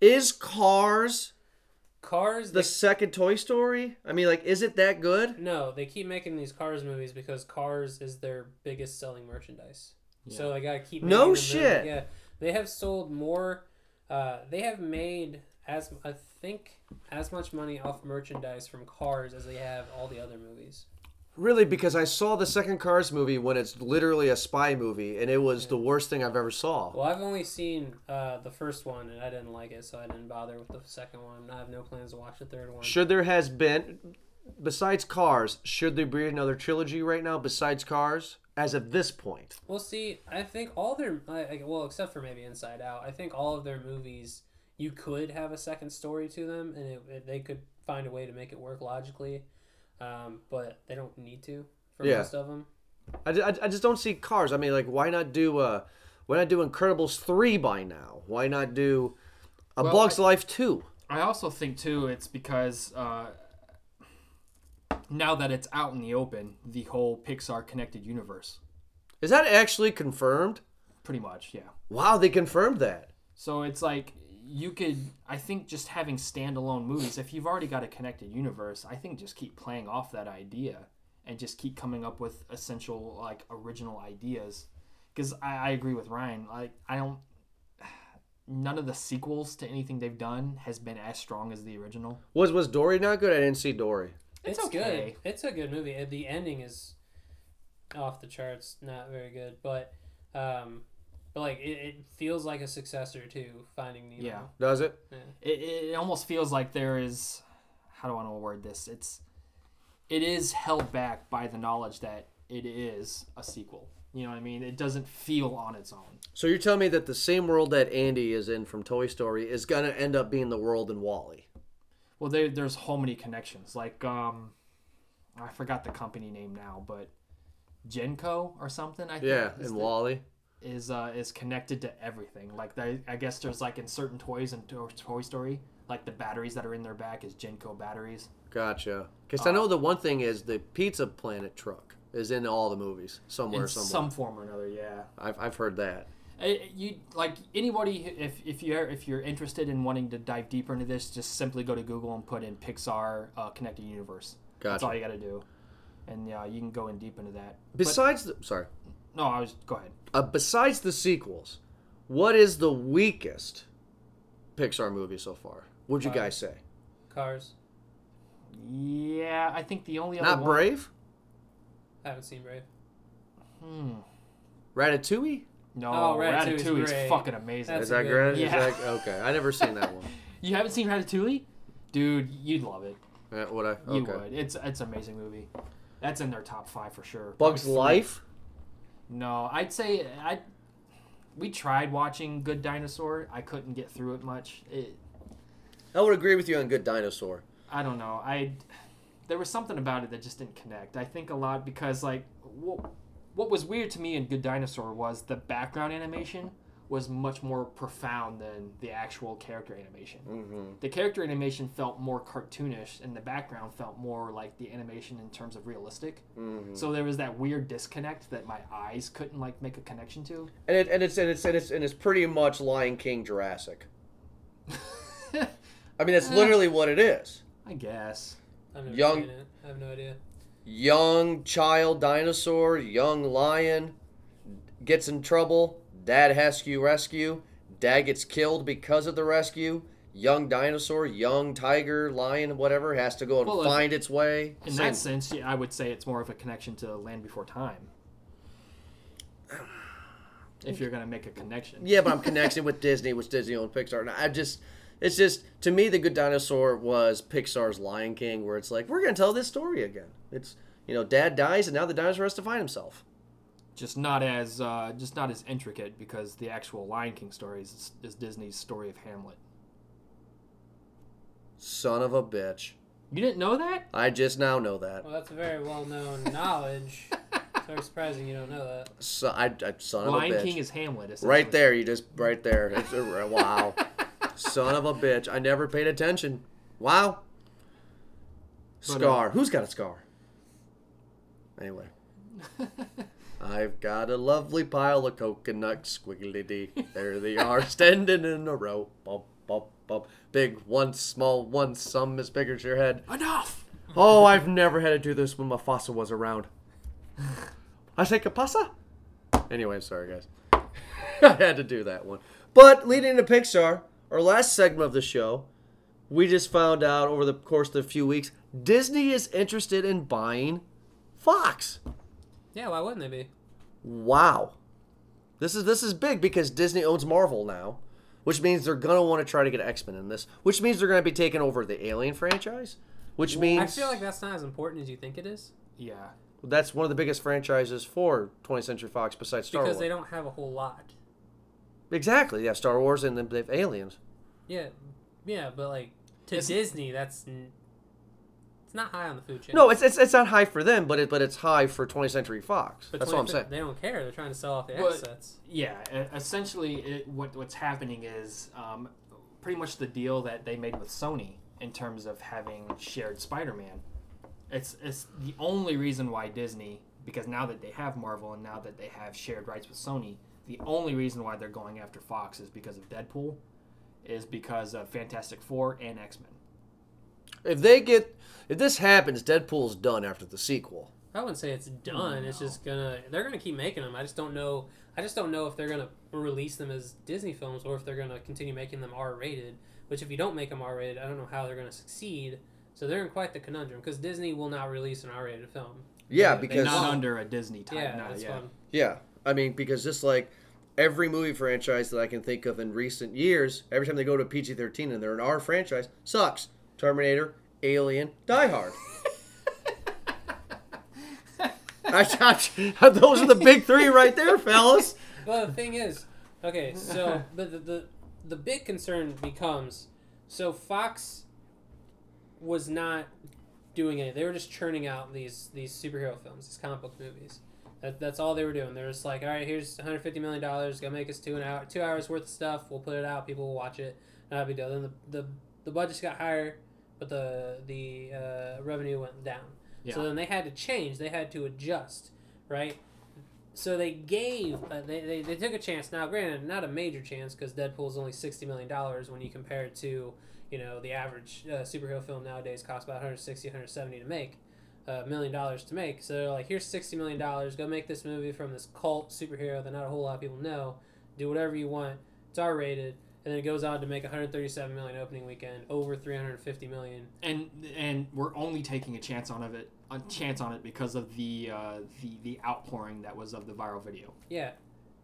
Is Cars Cars. the second Toy Story? I mean, like, is it that good? No, they keep making these Cars movies because Cars is their biggest selling merchandise. So they gotta keep. No making them. shit. Yeah, they have sold more. Uh, they have made as I think as much money off merchandise from Cars as they have all the other movies. Really, because I saw the second Cars movie when it's literally a spy movie, and it was the worst thing I've ever saw. Well, I've only seen uh, the first one and I didn't like it, so I didn't bother with the second one. I have no plans to watch the third one. Should there has been, besides Cars, should there be another trilogy right now besides Cars? As of this point, Well, see, I think all their like, well, except for maybe Inside Out, I think all of their movies you could have a second story to them, and it, it- they could find a way to make it work logically, um, but they don't need to for Yeah. most of them. I, I, I just don't see Cars. I mean, like, why not do uh, why not do Incredibles three by now? Why not do A Well, Bug's Life two? I also think too it's because uh, now that it's out in the open, the whole Pixar connected universe, Is that actually confirmed? pretty much, yeah. Wow, they confirmed that. So it's like you could, I think, just having standalone movies. If you've already got a connected universe, I think just keep playing off that idea and just keep coming up with essential, like original ideas. Because I, I agree with Ryan. Like I don't. None of the sequels to anything they've done has been as strong as the original. Was was Dory not good? I didn't see Dory. It's, It's okay. good. It's a good movie. The ending is off the charts, not very good, but um, but like it, it feels like a successor to Finding Nemo. Yeah. Does it? Yeah. it, it almost feels like there is how do I want to word this? It's it is held back by the knowledge that it is a sequel. You know what I mean? It doesn't feel on its own. So you're telling me that the same world that Andy is in from Toy Story is gonna end up being the world in WALL-E? Well, there, there's so many connections. Like, um, I forgot the company name now, but Genco or something. I think Yeah, is in the- WALL-E. Is uh, is connected to everything. Like they, I guess there's like in certain toys and To- Toy Story, like the batteries that are in their back is Genko batteries. Gotcha. Because I know the one thing is the Pizza Planet truck is in all the movies somewhere. in somewhere. some form or another. Yeah. I've, I've heard that. Uh, you like anybody if if you're if you're interested in wanting to dive deeper into this, just simply go to Google and put in Pixar uh, connected universe. That's Gotcha. all you got to do, and yeah, you can go in deep into that. But- Besides the sorry, no, I was go ahead. uh, besides the sequels, what is the weakest Pixar movie so far? Would you Uh, guys say? Cars. Yeah, I think the only other Not one, Brave, I haven't seen Brave. Hmm. Ratatouille. No, Oh, Ratatouille's Ratatouille is fucking amazing. That's is that a great? movie. Is Yeah. that, okay, I never seen that one. You haven't seen Ratatouille, dude? You'd love it. Uh, would I? You would. It's it's an amazing movie. That's in their top five for sure. Bugs Probably three. Life. No, I'd say I. We tried watching Good Dinosaur. I couldn't get through it much. It, I would agree with you on Good Dinosaur. I don't know. I there was something about it that just didn't connect. I think a lot because like what, what was weird to me in Good Dinosaur was the background animation was much more profound than the actual character animation. Mm-hmm. The character animation felt more cartoonish, and the background felt more like the animation in terms of realistic. Mm-hmm. So there was that weird disconnect that my eyes couldn't like make a connection to. And it, and it's and it's and it's and it's pretty much Lion King Jurassic. I mean, that's literally what it is. I guess. I've Young- seen it. I have no idea. Young child dinosaur, young lion gets in trouble. Dad has to rescue. Dad gets killed because of the rescue. Young dinosaur, young tiger, lion, whatever, has to go and Well, if- find its way. In Same- that sense, yeah, I would say it's more of a connection to Land Before Time. If you're gonna make a connection. Yeah, but I'm connecting with Disney, which Disney owned Pixar. And I just, it's just to me, the Good Dinosaur was Pixar's Lion King, where it's like we're gonna tell this story again. It's you know, Dad dies, and now the dinosaur has to find himself. Just not as uh, just not as intricate because the actual Lion King story is, is Disney's story of Hamlet. Son of a bitch! You didn't know that? I just now know that. Well, that's a very well-known knowledge. It's very surprising you don't know that. So, I, I son of Lion a bitch! King is Hamlet. essentially. right there, you just right there. It's a, wow, son of a bitch! I never paid attention. Wow. But, uh, Scar. Who's got a scar? Anyway. I've got a lovely pile of coconuts, squiggly dee. There they are, standing in a row. Bump, bump, bump. Big one, small one, some as big as your head. Enough. Oh, I've never had to do this when my Mufasa was around. I say Kapasa? Anyway, sorry guys. I had to do that one. But leading into Pixar, our last segment of the show, we just found out over the course of the few weeks, Disney is interested in buying Fox. Yeah, why wouldn't they be? Wow. This is this is big because Disney owns Marvel now, which means they're gonna want to try to get X Men in this, which means they're gonna be taking over the Alien franchise, which means I feel like that's not as important as you think it is Yeah. that's one of the biggest franchises for 20th Century Fox besides Star because Wars. they don't have a whole lot. Exactly, yeah, Star Wars and then they have Aliens. Yeah, yeah, but like to It's- Disney, that's n- it's not high on the food chain. No, it's, it's it's not high for them, but it but it's high for 20th Century Fox. but That's what I'm saying. They don't care. They're trying to sell off the But- assets. Yeah, e- essentially, it, what what's happening is um, pretty much the deal that they made with Sony in terms of having shared Spider-Man. It's it's the only reason why Disney, because now that they have Marvel and now that they have shared rights with Sony, the only reason why they're going after Fox is because of Deadpool, is because of Fantastic Four and X Men. If they get if this happens, Deadpool's done after the sequel. I wouldn't say it's done. It's just gonna they're gonna keep making them. I just don't know. I just don't know if they're gonna release them as Disney films or if they're gonna continue making them R rated. Which if you don't make them R rated, I don't know how they're gonna succeed. So they're in quite the conundrum because Disney will not release an R rated film. Yeah, They- they because Not won't. under a Disney type. yeah, no, that's yeah. fun. yeah, I mean because just like every movie franchise that I can think of in recent years, every time they go to PG-13 and they're an R franchise, sucks. Terminator, Alien, Die Hard. I I, those are the big three right there, fellas. Well, the thing is, okay, so but the, the the big concern becomes so Fox was not doing it. They were just churning out these these superhero films, these comic book movies. That, that's all they were doing. They're just like, all right, here's 150 million dollars. Go make us two an hour, two hours worth of stuff. We'll put it out. People will watch it. Not a big deal. Then the the, the budgets got higher, but the the uh, revenue went down. So then they had to change. They had to adjust, right? So they gave, uh, they, they, they took a chance. Now, granted, not a major chance because Deadpool is only sixty million dollars when you compare it to, you know, the average uh, superhero film nowadays costs about 160, 170 to make, a million dollars to make. So they're like, here's sixty million dollars. Go make this movie from this cult superhero that not a whole lot of people know. Do whatever you want. It's R rated, and then it goes on to make 137 million opening weekend, over 350 million. and and we're only taking a chance on of it a chance on it because of the uh, the the outpouring that was of the viral video. Yeah,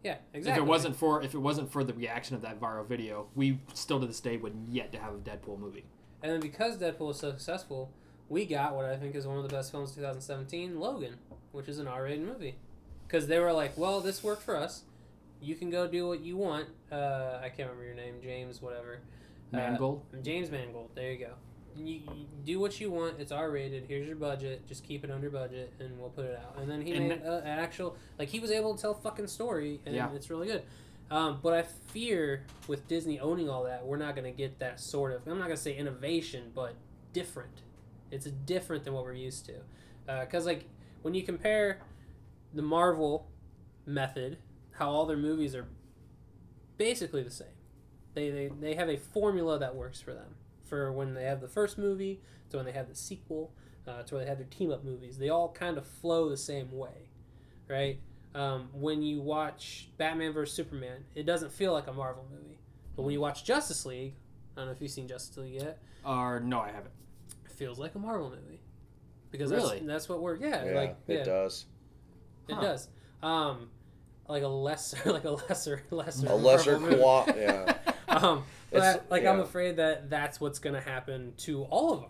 yeah, exactly. If it wasn't for if it wasn't for the reaction of that viral video, we still to this day would yet to have a Deadpool movie. And then because Deadpool was so successful, we got what I think is one of the best films of 2017, Logan, which is an R-rated movie. Because they were like, well, this worked for us. You can go do what you want. Uh, I can't remember your name, James, whatever. Uh, Mangold. James Mangold. There you go. You, you do what you want. It's R-rated. Here's your budget. Just keep it under budget, and we'll put it out. And then he And made a, an actual like he was able to tell a fucking story, and Yeah. it's really good. Um, but I fear with Disney owning all that, we're not going to get that sort of. I'm not going to say innovation, but different. It's different than what we're used to. Because like when you compare the Marvel method, how all their movies are basically the same. They, they, they have a formula that works for them. For when they have the first movie, to when they have the sequel, uh, to when they have their team up movies. They all kind of flow the same way, right? Um, when you watch Batman vs Superman, it doesn't feel like a Marvel movie. But when you watch Justice League, I don't know if you've seen Justice League yet, Or no, I haven't. it feels like a Marvel movie. Because Really? that's, that's what we're yeah, Yeah, like yeah, it does. it Huh. does. Um, like a lesser, like a lesser, lesser, A lesser Marvel movie. qua, yeah. um, It's- but like I'm afraid that that's what's going to happen to all of our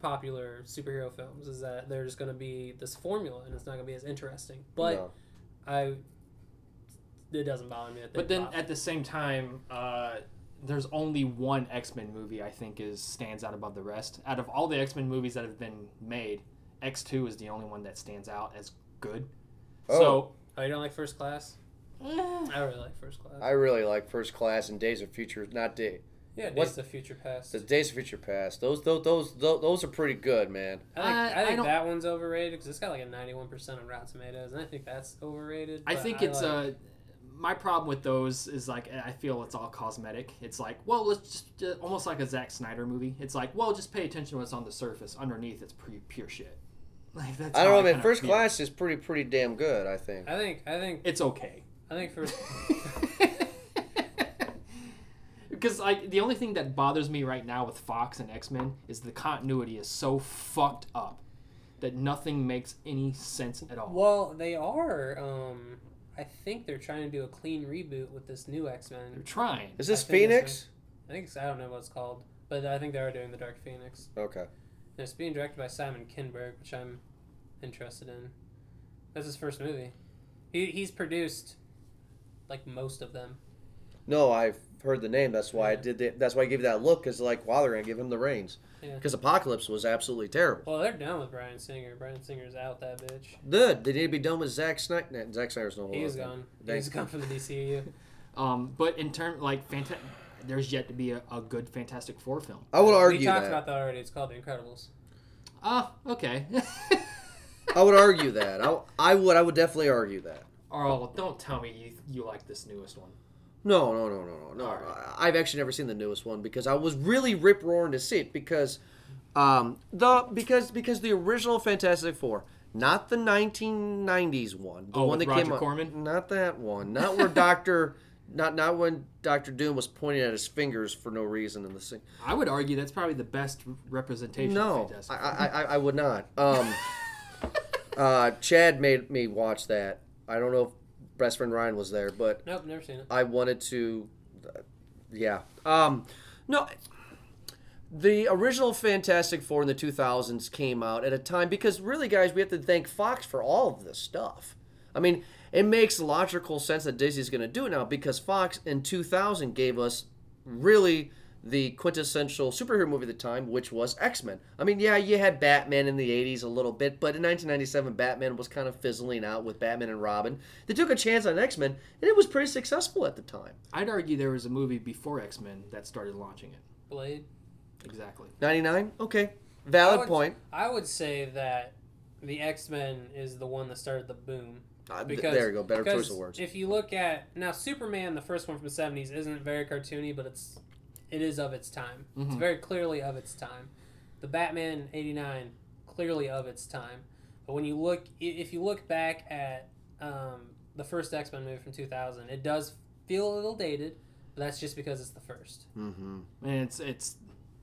popular superhero films is that there's going to be this formula and it's not going to be as interesting. But No. I, it doesn't bother me. That they But then flop. at the same time, uh, there's only one X Men movie I think is stands out above the rest. Out of all the X Men movies that have been made, X Two is the only one that stands out as good. Oh. Oh, you don't like First Class? Eh, I really like First Class. I really like First Class and Days of Future, not Day. yeah, What's- Days of Future Past. The Days of Future Past. Those, those, those, those, those are pretty good, man. I think, Uh, I I think don't- that one's overrated because it's got like a 91% on Rotten Tomatoes, and I think that's overrated. I but think it's like- uh, my problem with those is like I feel it's all cosmetic. It's like well, let's just uh, almost like a Zack Snyder movie. It's like well, just pay attention to what's on the surface. Underneath, it's pretty pure shit. Like that's I don't know, man. kinda First feel. Class is pretty, pretty damn good. I think. I think I think It's okay. I think First. Because like the only thing that bothers me right now with Fox and X Men is the continuity is so fucked up that nothing makes any sense at all. Well, they are. Um, I think they're trying to do a clean reboot with this new X Men. They're trying. Is this I think Phoenix? I think it's, I don't know what it's called, but I think they are doing the Dark Phoenix. Okay. And it's being directed by Simon Kinberg, which I'm interested in. That's his first movie. He, he's produced like most of them. No, I've heard the name. That's why I did. The, that's why I gave you that look. Because like, wow, they're gonna give him the reins. Yeah. Because Apocalypse was absolutely terrible. Well, they're done with Bryan Singer. Bryan Singer's out that bitch. Good. They need to be done with Zack Snyder. Zack Snyder's no He's longer. gone. Thank- He's gone from the DCU. Um, but in term like fanta- there's yet to be a, a good Fantastic Four film. I would argue. That. We talked that. about that already. It's called The Incredibles. Ah, okay. I would argue that. I, I would. I would definitely argue that. Earl, don't tell me you you like this newest one. No, no, no, no, no, no. All right. I- I've actually never seen the newest one because I was really rip roaring to see it because, um, the because because the original Fantastic Four, not the 1990s one, the Oh, one with that came Roger out, not that one, not where Doctor, not not when Doctor Doom was pointing at his fingers for no reason in the scene. I would argue that's probably the best representation. No, of I, I, I, I would not. Um, uh, Chad made me watch that. I don't know if best friend Ryan was there, but Nope, never seen it. I wanted to, uh, yeah. Um, no, the original Fantastic Four in the 2000s came out at a time because really, guys, we have to thank Fox for all of this stuff. I mean, it makes logical sense that Disney's going to do it now because Fox in 2000 gave us really the quintessential superhero movie at the time, which was X Men. I mean, yeah, you had Batman in the 80s a little bit, but in 1997, Batman was kind of fizzling out with Batman and Robin. They took a chance on X Men, and it was pretty successful at the time. I'd argue there was a movie before X Men that started launching it. Blade. Exactly. 99? Okay. I Valid would- point. I would say that the X Men is the one that started the boom. Uh, th- Because there you go. Better choice of words. If you look at now, Superman, the first one from the seventies, isn't very cartoony, but it's it is of its time. It's Mhm. very clearly of its time. The Batman eighty nine, clearly of its time. But when you look, if you look back at um, the first X Men movie from two thousand, it does feel a little dated. But that's just because it's the first. mm-hmm. And it's it's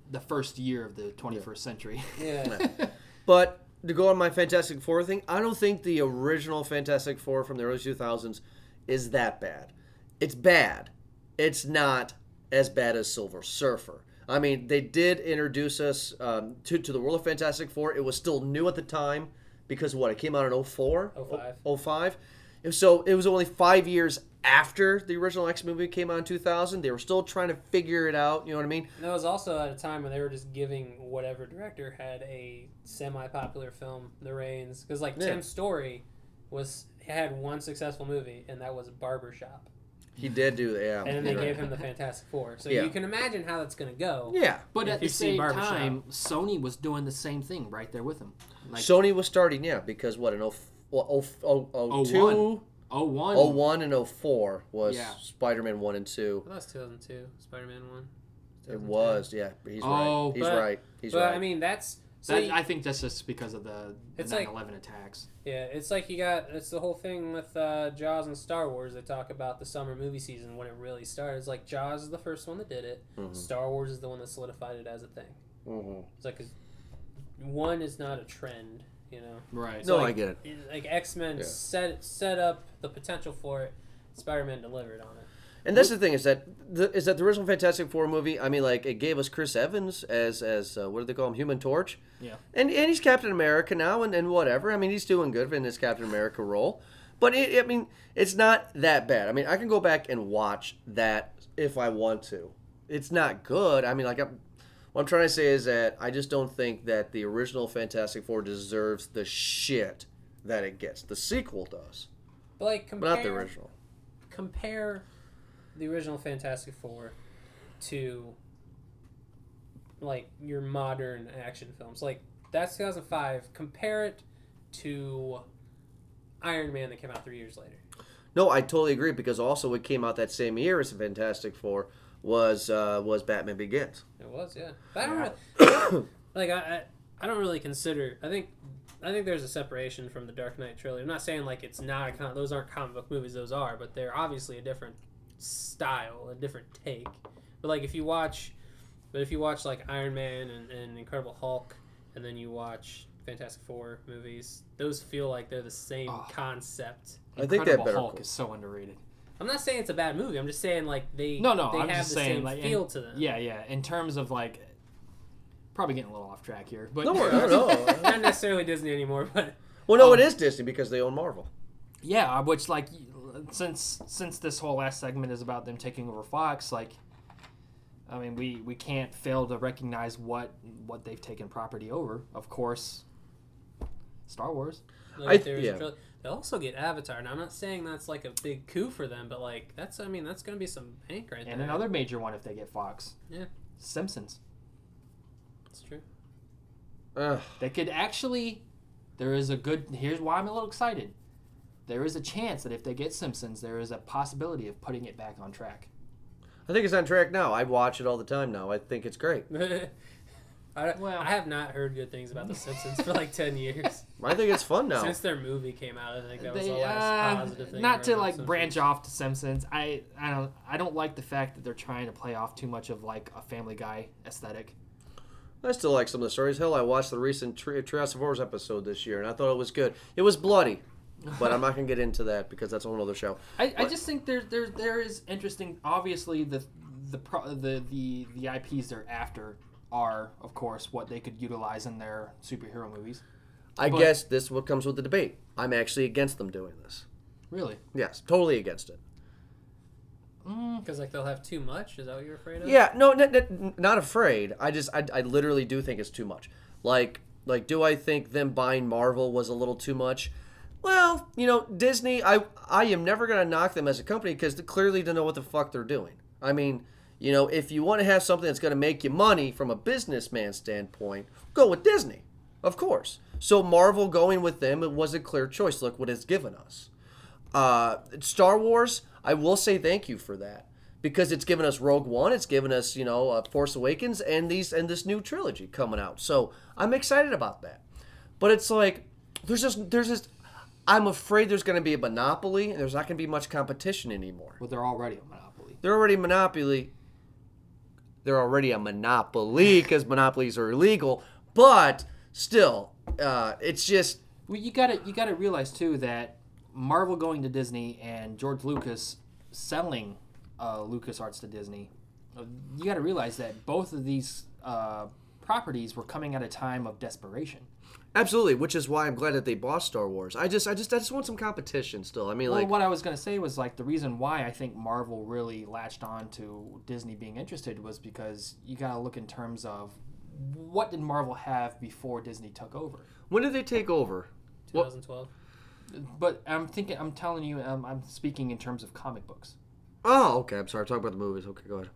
the first year of the 21st century. Yeah. But to go on my Fantastic Four thing, I don't think the original Fantastic Four from the early 2000s is that bad. It's bad. It's not as bad as Silver Surfer. I mean, they did introduce us um, to, to the world of Fantastic Four. It was still new at the time because what? It came out in 04? 05. 05. And So it was only five years after the original X movie came out in 2000. They were still trying to figure it out. You know what I mean? And it was also at a time when they were just giving whatever director had a semi-popular film the reins, because like Yeah. Tim Story was had one successful movie, and that was Barbershop, He did do that. Yeah. and then they right. gave him the Fantastic Four. So Yeah. you can imagine how that's gonna go. Yeah. But at the same time, Sony was doing the same thing right there with him. Like Sony was starting, yeah, because what in 0, well, 0, 0, 02, 01. 01 and 04 was Yeah. Spider-Man 1 and 2. Well, that's 2002, Spider-Man one. It 2010. was, yeah. He's Oh, right. He's but- right. He's But right. I mean, that's so That- you- I think that's just because of the, the It's like- 9/11 attacks. yeah, it's like you got it's the whole thing with uh, Jaws and Star Wars. They talk about the summer movie season when it really started. It's like Jaws is the first one that did it. Mhm. Star Wars is the one that solidified it as a thing. Mhm. It's like 'cause one is not a trend, you know. Right. No, like- I get it. It- Like X Men Yeah. set set up the potential for it. Spider Man delivered on it. And that's the thing is that the, is that the original Fantastic Four movie. I mean, like it gave us Chris Evans as as uh, what do they call him, Human Torch, Yeah. and and he's Captain America now, and, and whatever. I mean, he's doing good in his Captain America role. But it, I mean, it's not that bad. I mean, I can go back and watch that if I want to. It's not good. I mean, like I'm, what I'm trying to say is that I just don't think that the original Fantastic Four deserves the shit that it gets. The sequel does, But like but not the original. compare the original Fantastic Four to like your modern action films. Like that's 2005. Compare it to Iron Man that came out three years later. No, I totally agree because also it came out that same year as Fantastic Four was uh, was Batman Begins. It was, yeah. But I don't Yeah. really, like I, I I don't really consider. I think I think there's a separation from the Dark Knight trilogy. I'm not saying like it's not a con- those aren't comic book movies. Those are, but they're obviously a different style, a different take. But like if you watch, but if you watch like Iron Man and, and Incredible Hulk, and then you watch Fantastic Four movies, those feel like they're the same Oh. concept. I think they have Incredible better Hulk quotes. is so underrated. I'm not saying it's a bad movie. I'm just saying like they No, no, they I'm have just the saying same like in- feel to them. Yeah, yeah. In terms of like, probably getting a little off track here, but No, no, no. not necessarily Disney anymore, but Well, no, Um, it is Disney because they own Marvel. yeah, which like since since this whole last segment is about them taking over Fox, like, I mean, we we can't fail to recognize what what they've taken property over. Of course, Star Wars. like, I- there's yeah. tril- they also get Avatar. Now I'm not saying that's like a big coup for them, but like that's I mean that's gonna be some bank right And there. And another major one if they get Fox. Yeah. Simpsons. That's true. Ugh. They could actually. There is a good. Here's why I'm a little excited. There is a chance that if they get Simpsons, there is a possibility of putting it back on track. I think it's on track now. I watch it all the time now. I think it's great. I, Well- I have not heard good things about The Simpsons for like ten years I think it's fun now. since their movie came out. I think that was They, the last uh, positive thing. I not to like Simpsons. branch off to Simpsons. I I don't I don't like the fact that they're trying to play off too much of like a Family Guy aesthetic. I still like some of the stories. Hell, I watched the recent Tri- Treehouse of Horrors episode this year, and I thought it was good. It was bloody, but I'm not gonna get into that because that's a whole other show. I, I just think there there there is interesting. Obviously, the the pro, the the the IPs they're after are, of course, what they could utilize in their superhero movies. I But- guess this what comes with the debate. I'm actually against them doing this. Really? Yes, totally against it. Mm, because like they'll have too much. Is that what you're afraid of? Yeah, no, n- n- not afraid. I just, I, I literally do think it's too much. Like, like, do I think them buying Marvel was a little too much? Well, you know, Disney. I, I am never gonna knock them as a company because clearly don't know what the fuck they're doing. I mean, you know, if you want to have something that's gonna make you money from a businessman standpoint, go with Disney, of course. So Marvel going with them, it was a clear choice. Look what it's given us. Uh, Star Wars, I will say thank you for that because it's given us Rogue One, it's given us you know uh, Force Awakens, and these and this new trilogy coming out. So I'm excited about that. But it's like there's just there's just I'm afraid there's going to be a monopoly and there's not going to be much competition anymore. Well, they're already a monopoly. They're already a monopoly. They're already a monopoly because monopolies are illegal. But still, uh, it's just Well, you gotta you gotta realize too that Marvel going to Disney and George Lucas selling uh, LucasArts to Disney, uh, you gotta realize that both of these uh, properties were coming at a time of desperation. Absolutely, which is why I'm glad that they bought Star Wars. I just, I just, I just want some competition still. I mean, Well, like, what I was gonna say was like the reason why I think Marvel really latched on to Disney being interested was because you gotta look in terms of what did Marvel have before Disney took over. when did they take over? 2012. But I'm thinking, I'm telling you, um, I'm speaking in terms of comic books. Oh, okay. I'm sorry. Talk about the movies. Okay, go ahead.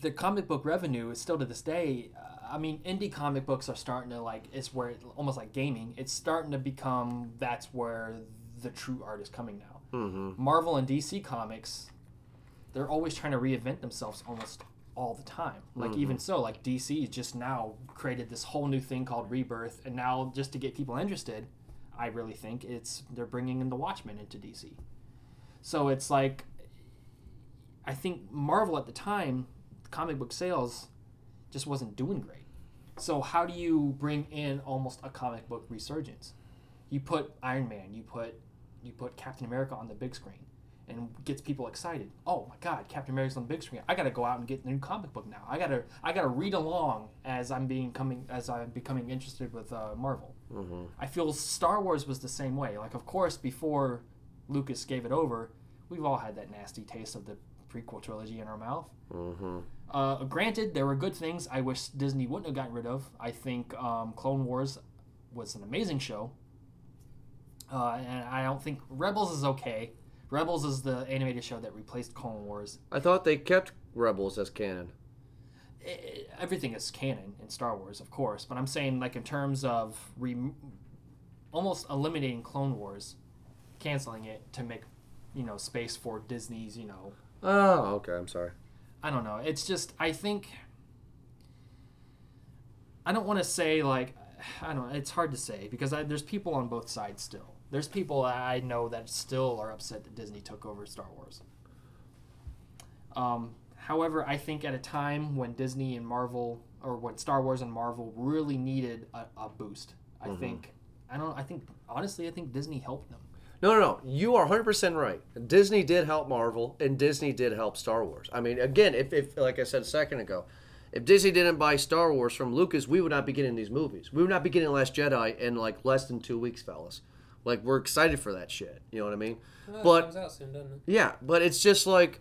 the comic book revenue is still to this day. Uh, I mean, indie comic books are starting to like it's where it, almost like gaming. It's starting to become that's where the true art is coming now. Mm-hmm. Marvel and DC comics, they're always trying to reinvent themselves almost all the time. Like even so, like DC just now created this whole new thing called Rebirth, and now just to get people interested, I really think it's they're bringing in the Watchmen into DC. So it's like, I think Marvel at the time, comic book sales, just wasn't doing great. So how do you bring in almost a comic book resurgence? You put Iron Man, you put you put Captain America on the big screen, and gets people excited. Oh my God, Captain America's on the big screen! I got to go out and get the new comic book now. I gotta I gotta read along as I'm being coming as I'm becoming interested with uh, Marvel. Mm-hmm. I feel Star Wars was the same way. Like, of course, before Lucas gave it over, we've all had that nasty taste of the prequel trilogy in our mouth. Mm-hmm. Uh, granted, there were good things I wish Disney wouldn't have gotten rid of. I think um, Clone Wars was an amazing show. Uh, and I don't think Rebels is okay. Rebels is the animated show that replaced Clone Wars. I thought they kept Rebels as canon. I- everything is canon in Star Wars, of course, but I'm saying like in terms of re- almost eliminating Clone Wars, canceling it to make you know space for Disney's you know Oh, okay. I'm sorry. I don't know. It's just I think I don't want to say like I don't. Know. It's hard to say because I, there's people on both sides still. There's people I know that still are upset that Disney took over Star Wars. Um, however, I think at a time when Disney and Marvel, or when Star Wars and Marvel really needed a, a boost, I think I don't. I think honestly, I think Disney helped them. No, no, no. You are 100% right. Disney did help Marvel, and Disney did help Star Wars. I mean, again, if, if like I said a second ago, if Disney didn't buy Star Wars from Lucas, we would not be getting these movies. We would not be getting Last Jedi in like less than two weeks, fellas. Like we're excited for that shit. You know what I mean? But- soon? Yeah, but it's just like,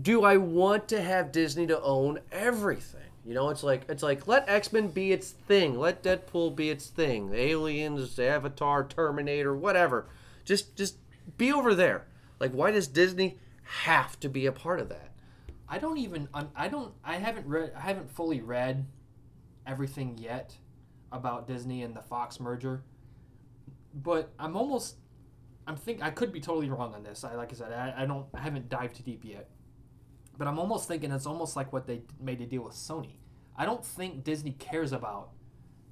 do I want to have Disney to own everything? You know, it's like it's like let X Men be its thing, let Deadpool be its thing, Aliens, Avatar, Terminator, whatever. Just just be over there. Like, why does Disney have to be a part of that? I don't even I'm- don't I haven't read I haven't fully read everything yet about Disney and the Fox merger. But I'm almost I'm think I could be totally wrong on this. I like I said I, I don't I haven't dived too deep yet. But I'm almost thinking it's almost like what they made a deal with Sony. I don't think Disney cares about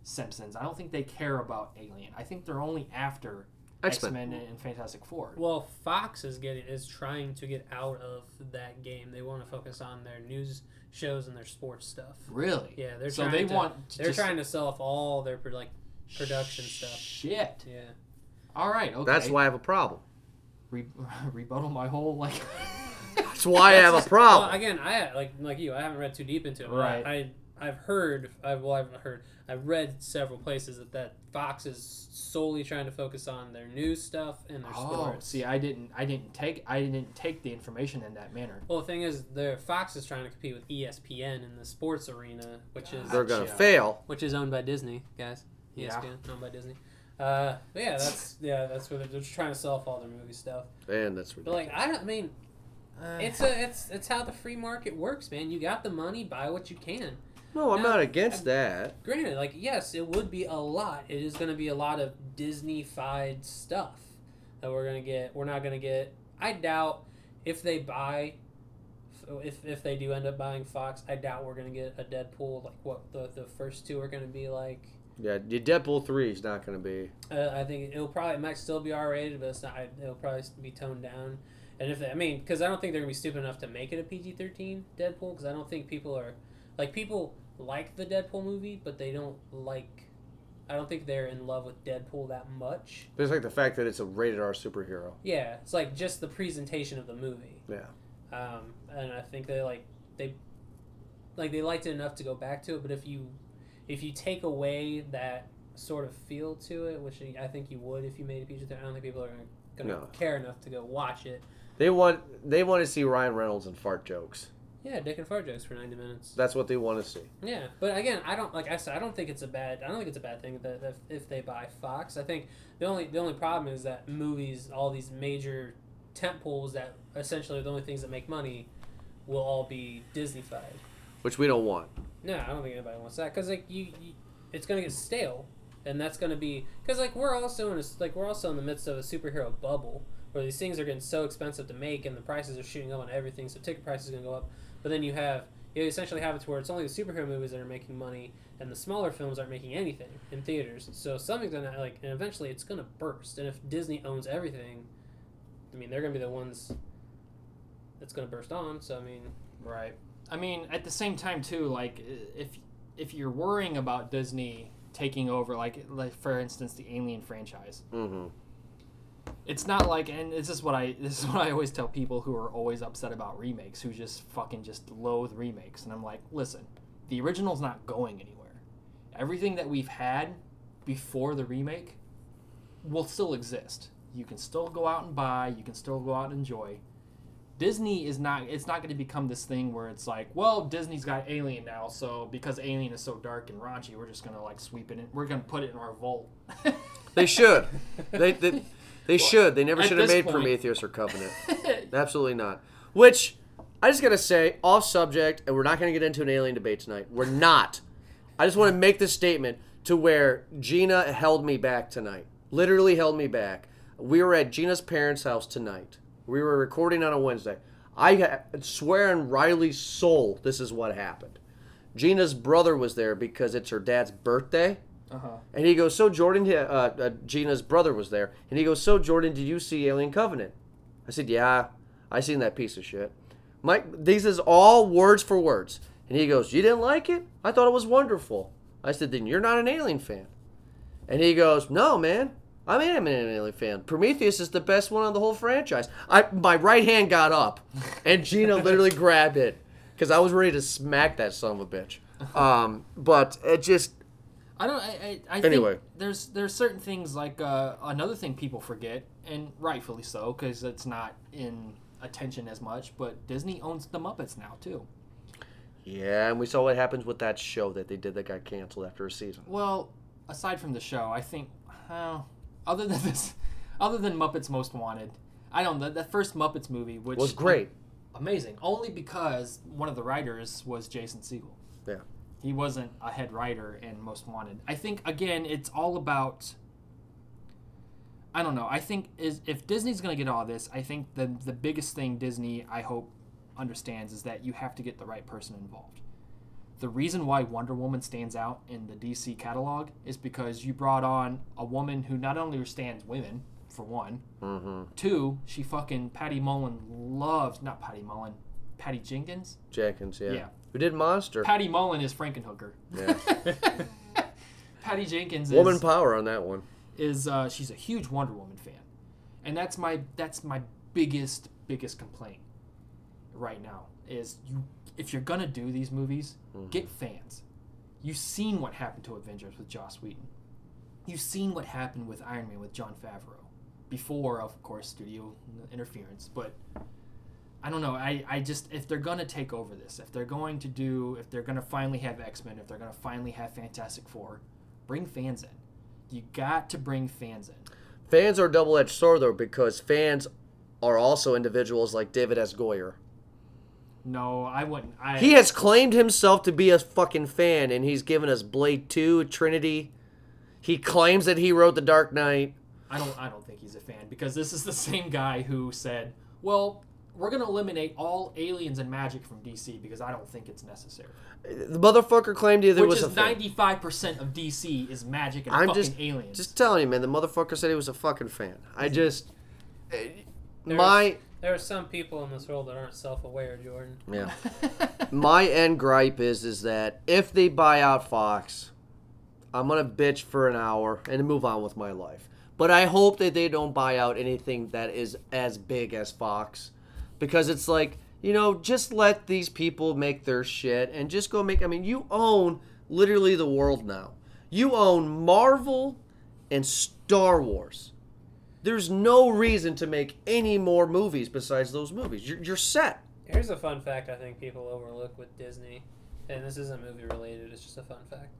Simpsons. I don't think they care about Alien. I think they're only after X X-Men. And Fantastic Four. Well, Fox is getting is trying to get out of that game. They want to focus on their news shows and their sports stuff. Really? Yeah, they're so trying they to, want to they're just- trying to sell off all their like production stuff. Shit. Yeah. All right. Okay. That's why I have a problem. Re- rebuttal my whole like. That's why I have a Well, problem. again, I like like you. I haven't read too deep into it. But Right. I I've heard, I've well, I've heard, I've read several places that that Fox is solely trying to focus on their news stuff and their Oh, sports. see, I didn't, I didn't take, I didn't take the information in that manner. Well, the thing is, the Fox is trying to compete with ESPN in the sports arena, which is They're gonna Gotcha. fail. which is owned by Disney, guys. E Yeah. Owned by Disney. Uh, but yeah, that's yeah, that's what they're, they're just trying to sell off all their movie stuff. And that's But ridiculous. like, I don't I mean, it's a it's it's how the free market works, man. You got the money, buy what you can. No, I'm No, not against I'm- that. Granted, like yes, it would be a lot. It is going to be a lot of Disney-fied stuff that we're going to get. We're not going to get. I doubt if they buy, if if they do end up buying Fox, I doubt we're going to get a Deadpool like what the the first two are going to be like. Yeah, your Deadpool three is not going to be. Uh, I think it'll probably it might still be R rated, but it's not. It'll probably be toned down. And if they, I mean, because I don't think they're gonna be stupid enough to make it a PG thirteen Deadpool, because I don't think people are like people like the Deadpool movie, but they don't like. I don't think they're in love with Deadpool that much. But it's like the fact that it's a rated R superhero. Yeah, it's like just the presentation of the movie. Yeah. Um, and I think they like they like they liked it enough to go back to it. But if you if you take away that sort of feel to it, which I think you would if you made a PG thirteen, I don't think people are gonna, gonna No. care enough to go watch it. They want they want to see Ryan Reynolds and fart jokes. Yeah, Dick and Fart jokes for ninety minutes. That's what they want to see. Yeah, but again, I don't like I said. I don't think it's a bad. I don't think it's a bad thing that, that if they buy Fox. I think the only the only problem is that movies, all these major tent poles that essentially are the only things that make money, will all be Disneyfied. Which we don't want. No, I don't think anybody wants that because like you, you, it's gonna get stale, and that's gonna be because like we're also in a, like we're also in the midst of a superhero bubble where these things are getting so expensive to make and the prices are shooting up on everything, so ticket prices are gonna go up. But then you have you essentially have it to where it's only the superhero movies that are making money, and the smaller films aren't making anything in theaters. So something's gonna like, and eventually it's gonna burst. And if Disney owns everything, I mean they're gonna be the ones that's gonna burst on. So I mean, Right. I mean, at the same time too, like if if you're worrying about Disney taking over, like like for instance, the Alien franchise, Mm-hmm. It's not like, and this is what I this is what I always tell people who are always upset about remakes, who just fucking just loathe remakes, and I'm like, listen, the original's not going anywhere. Everything that we've had before the remake will still exist. You can still go out and buy. You can still go out and enjoy. Disney is not. It's not going to become this thing where it's like, well, Disney's got Alien now, so because Alien is so dark and raunchy, we're just going to like sweep it in. We're going to put it in our vault. They should. they they, they should. They never should have made point- Prometheus or Covenant. Absolutely not. Which I just gotta say, off subject, and we're not gonna get into an alien debate tonight. We're not. I just want to make this statement to where Gina held me back tonight. Literally held me back. We were at Gina's parents' house tonight. We were recording on a Wednesday. I swear on Riley's soul, this is what happened. Gina's brother was there because it's her dad's birthday. Uh huh. And he goes, so Jordan, uh, uh, Gina's brother was there, and he goes, so Jordan, did you see Alien Covenant? I said, yeah, I seen that piece of shit. Mike, these is all words for words, and he goes, you didn't like it? I thought it was wonderful. I said, then you're not an Alien fan. And he goes, no, man, I am an Alien fan. Prometheus is the best one on the whole franchise. I my right hand got up, and Gina literally grabbed it because I was ready to smack that son of a bitch. Um, but it just I don't. I, I, I Anyway. think there's there's certain things like uh, another thing people forget, and rightfully so, because it's not in attention as much. But Disney owns the Muppets now too. Yeah, and we saw what happens with that show that they did that got canceled after a season. Well, aside from the show, I think, uh, other than this, other than Muppets Most Wanted, I don't know the first Muppets movie, which was great. amazing, only because one of the writers was Jason Segel. He wasn't a head writer in Most Wanted. I think again, it's all about. I don't know. I think is if Disney's going to get all this, I think the the biggest thing Disney I hope understands is that you have to get the right person involved. The reason why Wonder Woman stands out in the DC catalog is because you brought on a woman who not only understands women, for one, Mm-hmm. two, she fucking Patty Mullen loves not Patty Mullen, Patty Jenkins. Jenkins, yeah. Yeah. Who did Monster? Patty Mullen is Frankenhooker. Yeah. Patty Jenkins is Woman power on that one. is uh, she's a huge Wonder Woman fan, and that's my that's my biggest biggest complaint right now is you if you're gonna do these movies, Mm-hmm. get fans, You've seen what happened to Avengers with Joss Whedon. You've seen what happened with Iron Man with Jon Favreau. Before, of course, studio interference. But I don't know. I, I just, if they're going to take over this, if they're going to do, if they're going to finally have X Men, if they're going to finally have Fantastic Four, bring fans in. You got to bring fans in. Fans are a double edged sword though because fans are also individuals like David S. Goyer. No, I wouldn't. I, He has claimed himself to be a fucking fan, and he's given us Blade Two, Trinity. He claims that he wrote The Dark Knight. I don't I don't think he's a fan because this is the same guy who said, "Well, we're going to eliminate all aliens and magic from DC because I don't think it's necessary." The motherfucker claimed he Which was is a fan. 95% of DC is magic and I'm fucking just aliens. just telling you, man. The motherfucker said he was a fucking fan. I just eh, There's- my There are some people in this world that aren't self-aware, Jordan. yeah. my end gripe is is that if they buy out Fox, I'm gonna bitch for an hour and move on with my life. But I hope that they don't buy out anything that is as big as Fox, because it's like you know just let these people make their shit and just go make. I mean, you own literally the world now. You own Marvel and Star Wars. There's no reason to make any more movies besides those movies. You're, you're set. Here's a fun fact I think people overlook with Disney, and this isn't movie related. It's just a fun fact.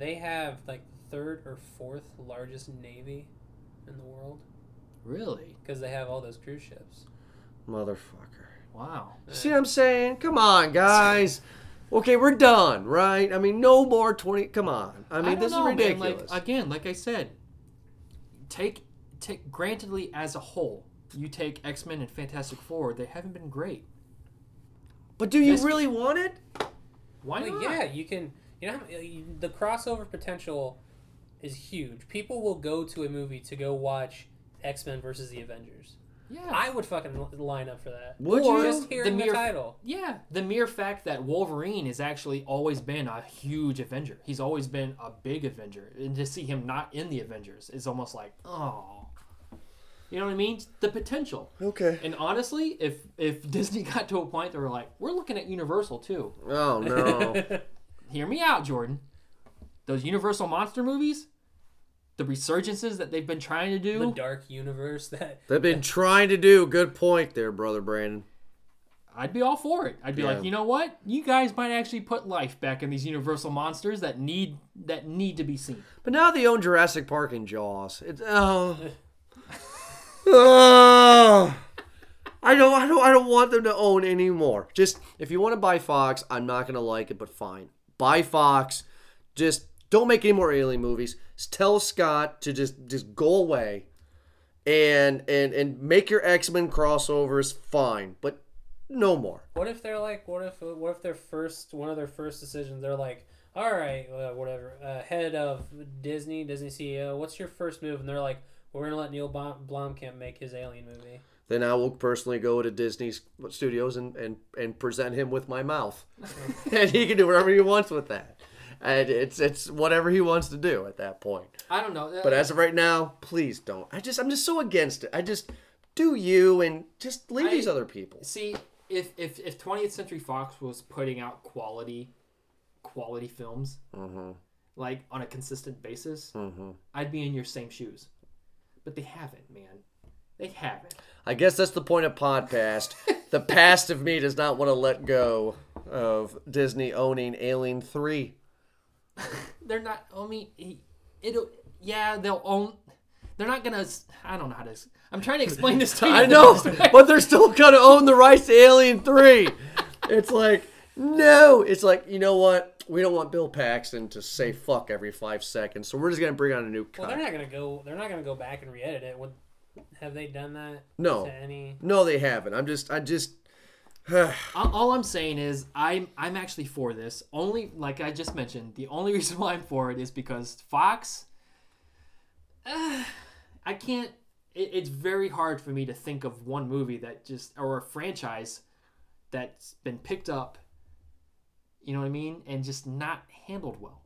They have like the third or fourth largest navy in the world really? because they have all those cruise ships. Motherfucker. Wow. See what I'm saying? Come on, guys. Okay, we're done, right? I mean, no more 20. Come on. I mean, don't this know, is ridiculous. Like again, like I said, take take grantedly as a whole, you take X-Men and Fantastic Four, they haven't been great. but do you this- really want it? Why Well, not? yeah, you can. You know, the crossover potential is huge. People will go to a movie to go watch X Men versus the Avengers. Yeah. I would fucking line up for that. Would Or you? Just hearing the, mere- title. Yeah, the mere fact that Wolverine has actually always been a huge Avenger. He's always been a big Avenger. And to see him not in the Avengers is almost like, oh. You know what I mean? The potential. Okay. And honestly, if if Disney got to a point they were like, we're looking at Universal too. Oh, no. Hear me out, Jordan. Those Universal monster movies, the resurgences that they've been trying to do. the dark universe that They've been trying to do. Good point there, brother Brandon. I'd be all for it. I'd be Yeah. like, you know what? You guys might actually put life back in these Universal monsters that need that need to be seen. But now they own Jurassic Park and Jaws. It's oh. oh. I don't I don't I don't want them to own anymore. Just if you want to buy Fox, I'm not gonna like it, but fine. Buy Fox. Just don't make any more alien movies. Tell Scott to just just go away and and and make your X-Men crossovers fine, but no more. What if they're like, what if, what if their first, one of their first decisions, they're like, all right, uh, whatever, uh, head of Disney, Disney CEO, what's your first move? And they're like, we're gonna let Neil Blom- Blomkamp make his Alien movie. Then I will personally go to Disney Studios and, and, and present him with my mouth. and he can do whatever he wants with that. And it's it's whatever he wants to do at that point. I don't know. But as of right now, please don't. I just I'm just so against it. I just do you and just leave I- these other people. see if if if 20th Century Fox was putting out quality quality films Mm-hmm. like on a consistent basis, Mm-hmm. I'd be in your same shoes. But they haven't, man. They haven't. I guess that's the point of podcast. the past of me does not want to let go of Disney owning Alien Three. They're not. I mean, it'll. Yeah, they'll own. They're not gonna. I don't know how to. I'm trying to explain this to you. I know, but they're still gonna own the rights to Alien Three. It's like no, it's like you know what? We don't want Bill Paxton to say fuck every five seconds, so we're just gonna bring on a new Well, they're not gonna go. They're not gonna go back and re-edit it. Would have they done that? No. To any? no, they haven't. I'm just, I just. all, all I'm saying is I'm I'm actually for this. Only like I just mentioned, the only reason why I'm for it is because Fox. Uh, I can't. It, it's very hard for me to think of one movie that just or a franchise that's been picked up. You know what I mean, and just not handled well.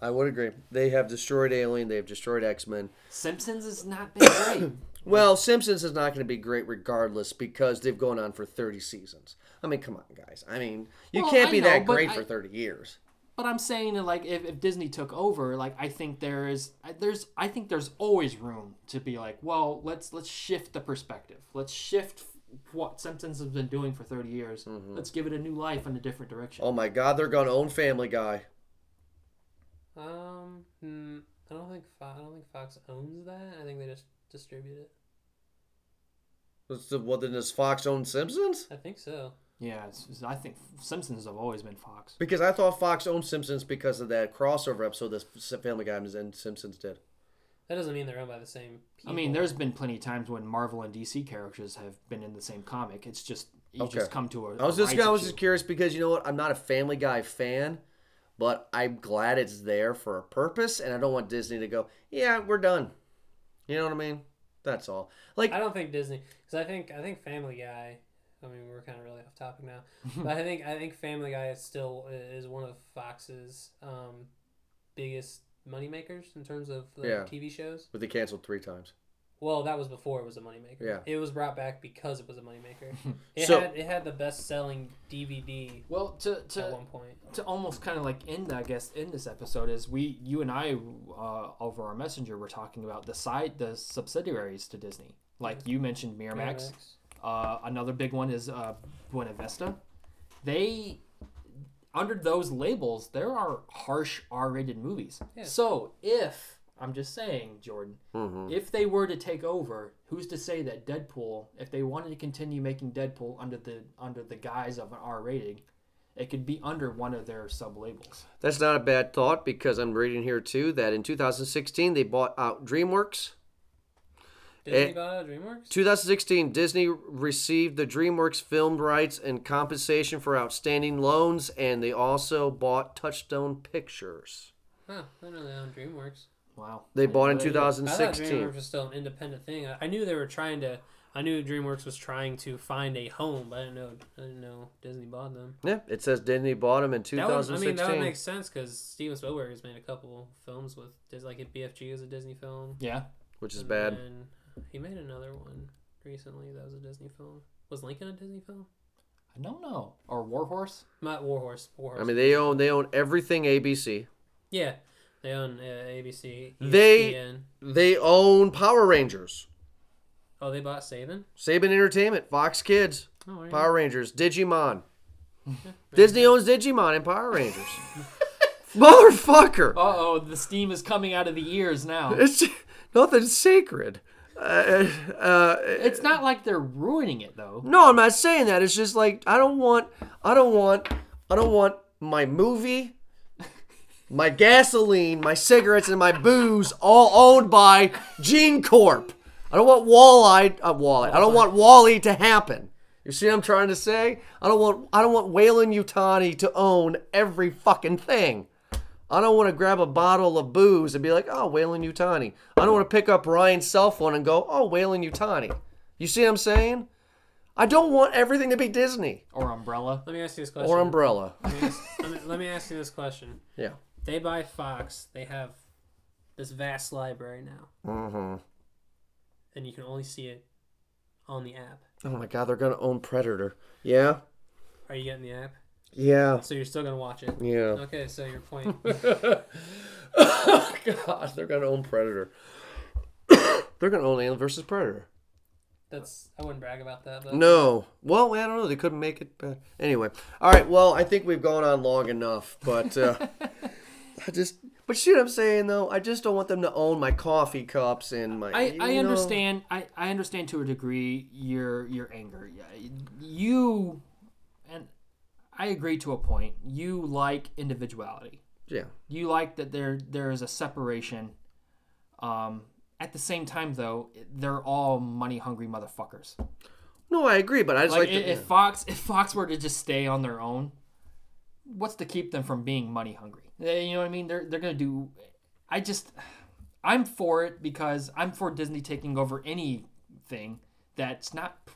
I would agree. They have destroyed Alien. They have destroyed X Men. Simpsons has not been great. Well, Simpsons is not going to be great regardless because they've gone on for 30 seasons. I mean, come on, guys. I mean, you Well, can't I be know, that great I- for 30 years. But I'm saying that like if, if Disney took over, like I think there is there's I think there's always room to be like, well, let's let's shift the perspective. Let's shift what Simpsons has been doing for 30 years. Let's give it a new life in a different direction. Oh my God, they're gonna own Family Guy. Um, hmm, I don't think Fo- I don't think Fox owns that. I think they just distribute it. What's the, what then does Fox own Simpsons? I think so. Yeah, it's, it's- I think Simpsons have always been Fox. Because I thought Fox owned Simpsons because of that crossover episode that Family Guy and Simpsons did. That doesn't mean they're owned by the same people. I mean, there's been plenty of times when Marvel and DC characters have been in the same comic. It's just you Okay. just come to a. I was a just I was just curious because you know what? I'm not a Family Guy fan, but I'm glad it's there for a purpose, and I don't want Disney to go, yeah, we're done. You know what I mean? That's all. Like, I don't think Disney because I think I think Family Guy. I mean, we're kind of really off topic now, but I think I think Family Guy is still is one of Fox's um, biggest moneymakers in terms of the Yeah. TV shows. but they canceled three times. Well, that was before it was a moneymaker. Yeah. it was brought back because it was a moneymaker. It So- had it had the best selling DVD Well, to at to one point. to almost kind of like end, I guess, in this episode is we, you and I, uh, over our messenger, were talking about the side, the subsidiaries to Disney. Like you mentioned, Miramax. Miramax. Uh, another big one is uh, Buena Vista. They, under those labels, there are harsh R-rated movies. Yeah. So if I'm just saying, Jordan, Mm-hmm. if they were to take over, who's to say that Deadpool, if they wanted to continue making Deadpool under the under the guise of an R rating, it could be under one of their sub labels. That's not a bad thought because I'm reading here too that in 2016 they bought out DreamWorks. Disney bought out DreamWorks. 2016, Disney received the DreamWorks filmed rights and compensation for outstanding loans, and they also bought Touchstone Pictures. Huh, I know they owned DreamWorks. Wow. They bought in There you go. I thought 2016. DreamWorks was still an independent thing. I, I knew they were trying to. I knew DreamWorks was trying to find a home, but I didn't know. I didn't know Disney bought them. Yeah, it says Disney bought them in That would, I 2016. mean, that would make sense because Steven Spielberg has made a couple films with Dis- like BFG is a Disney film. Yeah. which is and bad. then he made another one recently that was a Disney film. Was Lincoln a Disney film? I don't know. Or Warhorse. Not Warhorse. Warhorse. I mean, they own they own everything ABC. yeah, they own uh, ABC. They- ESPN. They own Power Rangers, Oh, they bought Saban. Saban Entertainment, Fox Kids, Oh, Power Rangers, Digimon. Disney owns Digimon and Power Rangers. Motherfucker! Uh oh, the steam is coming out of the ears now. It's nothing sacred. Uh, uh, It's not like they're ruining it though. no, I'm not saying that. It's just like I don't want, I don't want, I don't want my movie, my gasoline, my cigarettes, and my booze all owned by Gene Corp. I don't want WALL-E, uh, WALL-E. I don't want WALL-E to happen. You see what I'm trying to say? I don't want, I don't want Weyland-Yutani to own every fucking thing. I don't want to grab a bottle of booze and be like, oh, Weyland-Yutani. I don't want to pick up Ryan's cell phone and go, oh, Weyland-Yutani. You see what I'm saying? I don't want everything to be Disney Or Umbrella. Let me ask you this question. or Umbrella. Let me, ask, let, me, let me ask you this question. Yeah. They buy Fox. They have this vast library now, Mm-hmm. and you can only see it on the app. Oh my God, they're gonna own Predator. Yeah. Are you getting the app? Yeah. So you're still gonna watch it. Yeah. Okay, so your point. oh God, they're gonna own Predator. they're gonna own Alien versus Predator. That's I wouldn't brag about that, but No. Well, I don't know. They couldn't make it better. Anyway. All right. Well, I think we've gone on long enough, but uh, I just. But see what I'm saying though? I just don't want them to own my coffee cups and my. I, I know. understand I, I understand to a degree your your anger. Yeah, You and I agree to a point. You like individuality. Yeah. You like that there there is a separation. Um, at the same time, though, they're all money hungry motherfuckers. No, I agree, but I just Like, like. to, if Fox if Fox were to just stay on their own, what's to keep them from being money hungry? Eh, You know what I mean? They're they're gonna do. I just I'm for it because I'm for Disney taking over anything that's not p-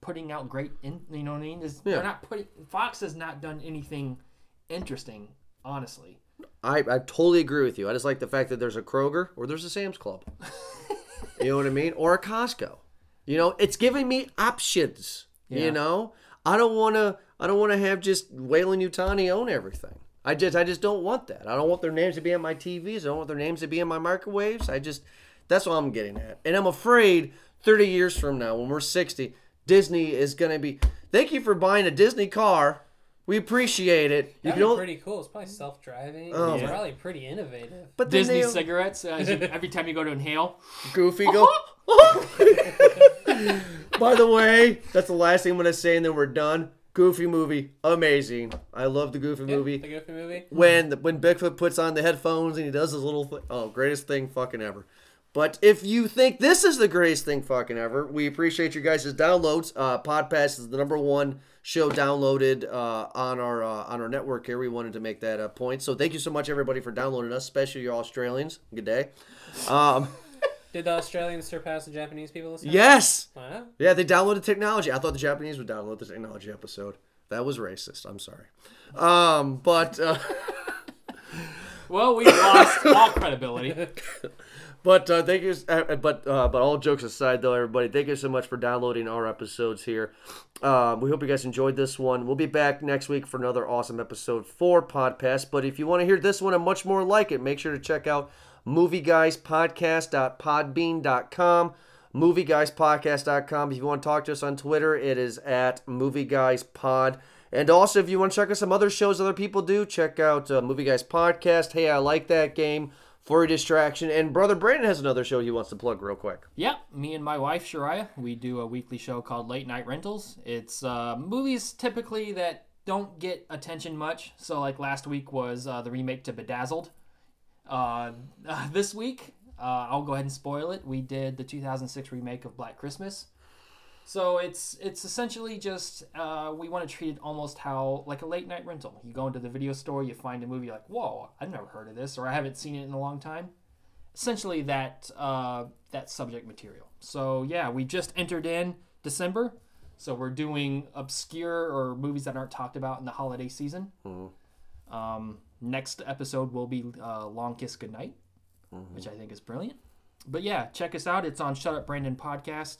putting out great. In, you know what I mean? Is Yeah. they're not putting Fox has not done anything interesting, honestly. I, I totally agree with you. I just like the fact that there's a Kroger or there's a Sam's Club. you know what I mean? Or a Costco. You know, it's giving me options. Yeah. You know, I don't want to. I don't want to have just Weyland-Yutani own everything. I just I just don't want that. I don't want their names to be on my TVs. I don't want their names to be in my microwaves. I just that's what I'm getting at. And I'm afraid 30 years from now when we're 60, Disney is going to be Thank you for buying a Disney car. We appreciate it. You That'd can be pretty cool. It's probably self-driving. Oh, it's my- probably pretty innovative. but Disney they- cigarettes. Uh, as you- every time you go to inhale, Goofy go. By the way, that's the last thing I'm gonna say, and then we're done. Goofy movie, amazing. I love the Goofy movie. The Goofy movie. when the, when Bigfoot puts on the headphones and he does his little thing. Oh, greatest thing fucking ever. But if you think this is the greatest thing fucking ever, we appreciate your guys' downloads. Uh, Podpass is the number one show downloaded uh, on our uh, on our network here. We wanted to make that a point. So thank you so much everybody for downloading us, especially you Australians. Good day. Um, Did the Australians surpass the Japanese people this time? yes. Wow. Yeah, they downloaded technology. I thought the Japanese would download the technology episode. That was racist. I'm sorry. Um, but uh, well, we lost all credibility. but uh, thank you. Uh, but uh, but all jokes aside, though, everybody, thank you so much for downloading our episodes here. Um, we hope you guys enjoyed this one. We'll be back next week for another awesome episode for Podcast. But if you want to hear this one and much more like it, make sure to check out movieguyspodcast.podbean.com. movieguyspodcast.com. If you want to talk to us on Twitter, it is at movieguyspod. And also, if you want to check out some other shows other people do, check out uh, Podcast. Hey, I like that game. For a distraction. And Brother Brandon has another show he wants to plug real quick. Yeah, me and my wife Shariah, we do a weekly show called Late Night Rentals. It's uh, movies typically that don't get attention much. So like last week was uh, the remake to Bedazzled. Uh, this week, uh, I'll go ahead and spoil it. We did the 2006 remake of Black Christmas. So it's it's essentially just uh, we want to treat it almost how like a late night rental. You go into the video store, you find a movie, you're like whoa, I've never heard of this, or I haven't seen it in a long time essentially that uh, that subject material. So yeah, we just entered in December, so we're doing obscure or movies that aren't talked about in the holiday season. Um, next episode will be uh, Long Kiss Goodnight, which I think is brilliant. But yeah, check us out. It's on Shut Up Brandon podcast.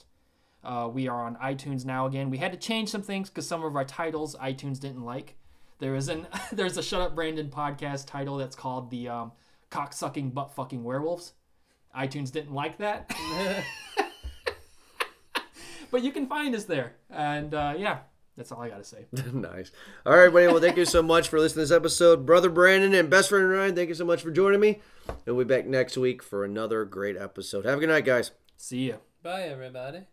Uh, we are on iTunes now again. We had to change some things because some of our titles iTunes didn't like. There is an there's a Shut Up Brandon podcast title that's called the um, cock sucking butt fucking werewolves. iTunes didn't like that, but you can find us there. And uh, yeah, that's all I gotta say. nice. All right, buddy. Well, thank you so much for listening to this episode. Brother Brandon and best friend Ryan, thank you so much for joining me. And we'll be back next week for another great episode. Have a good night, guys. See ya. Bye, everybody.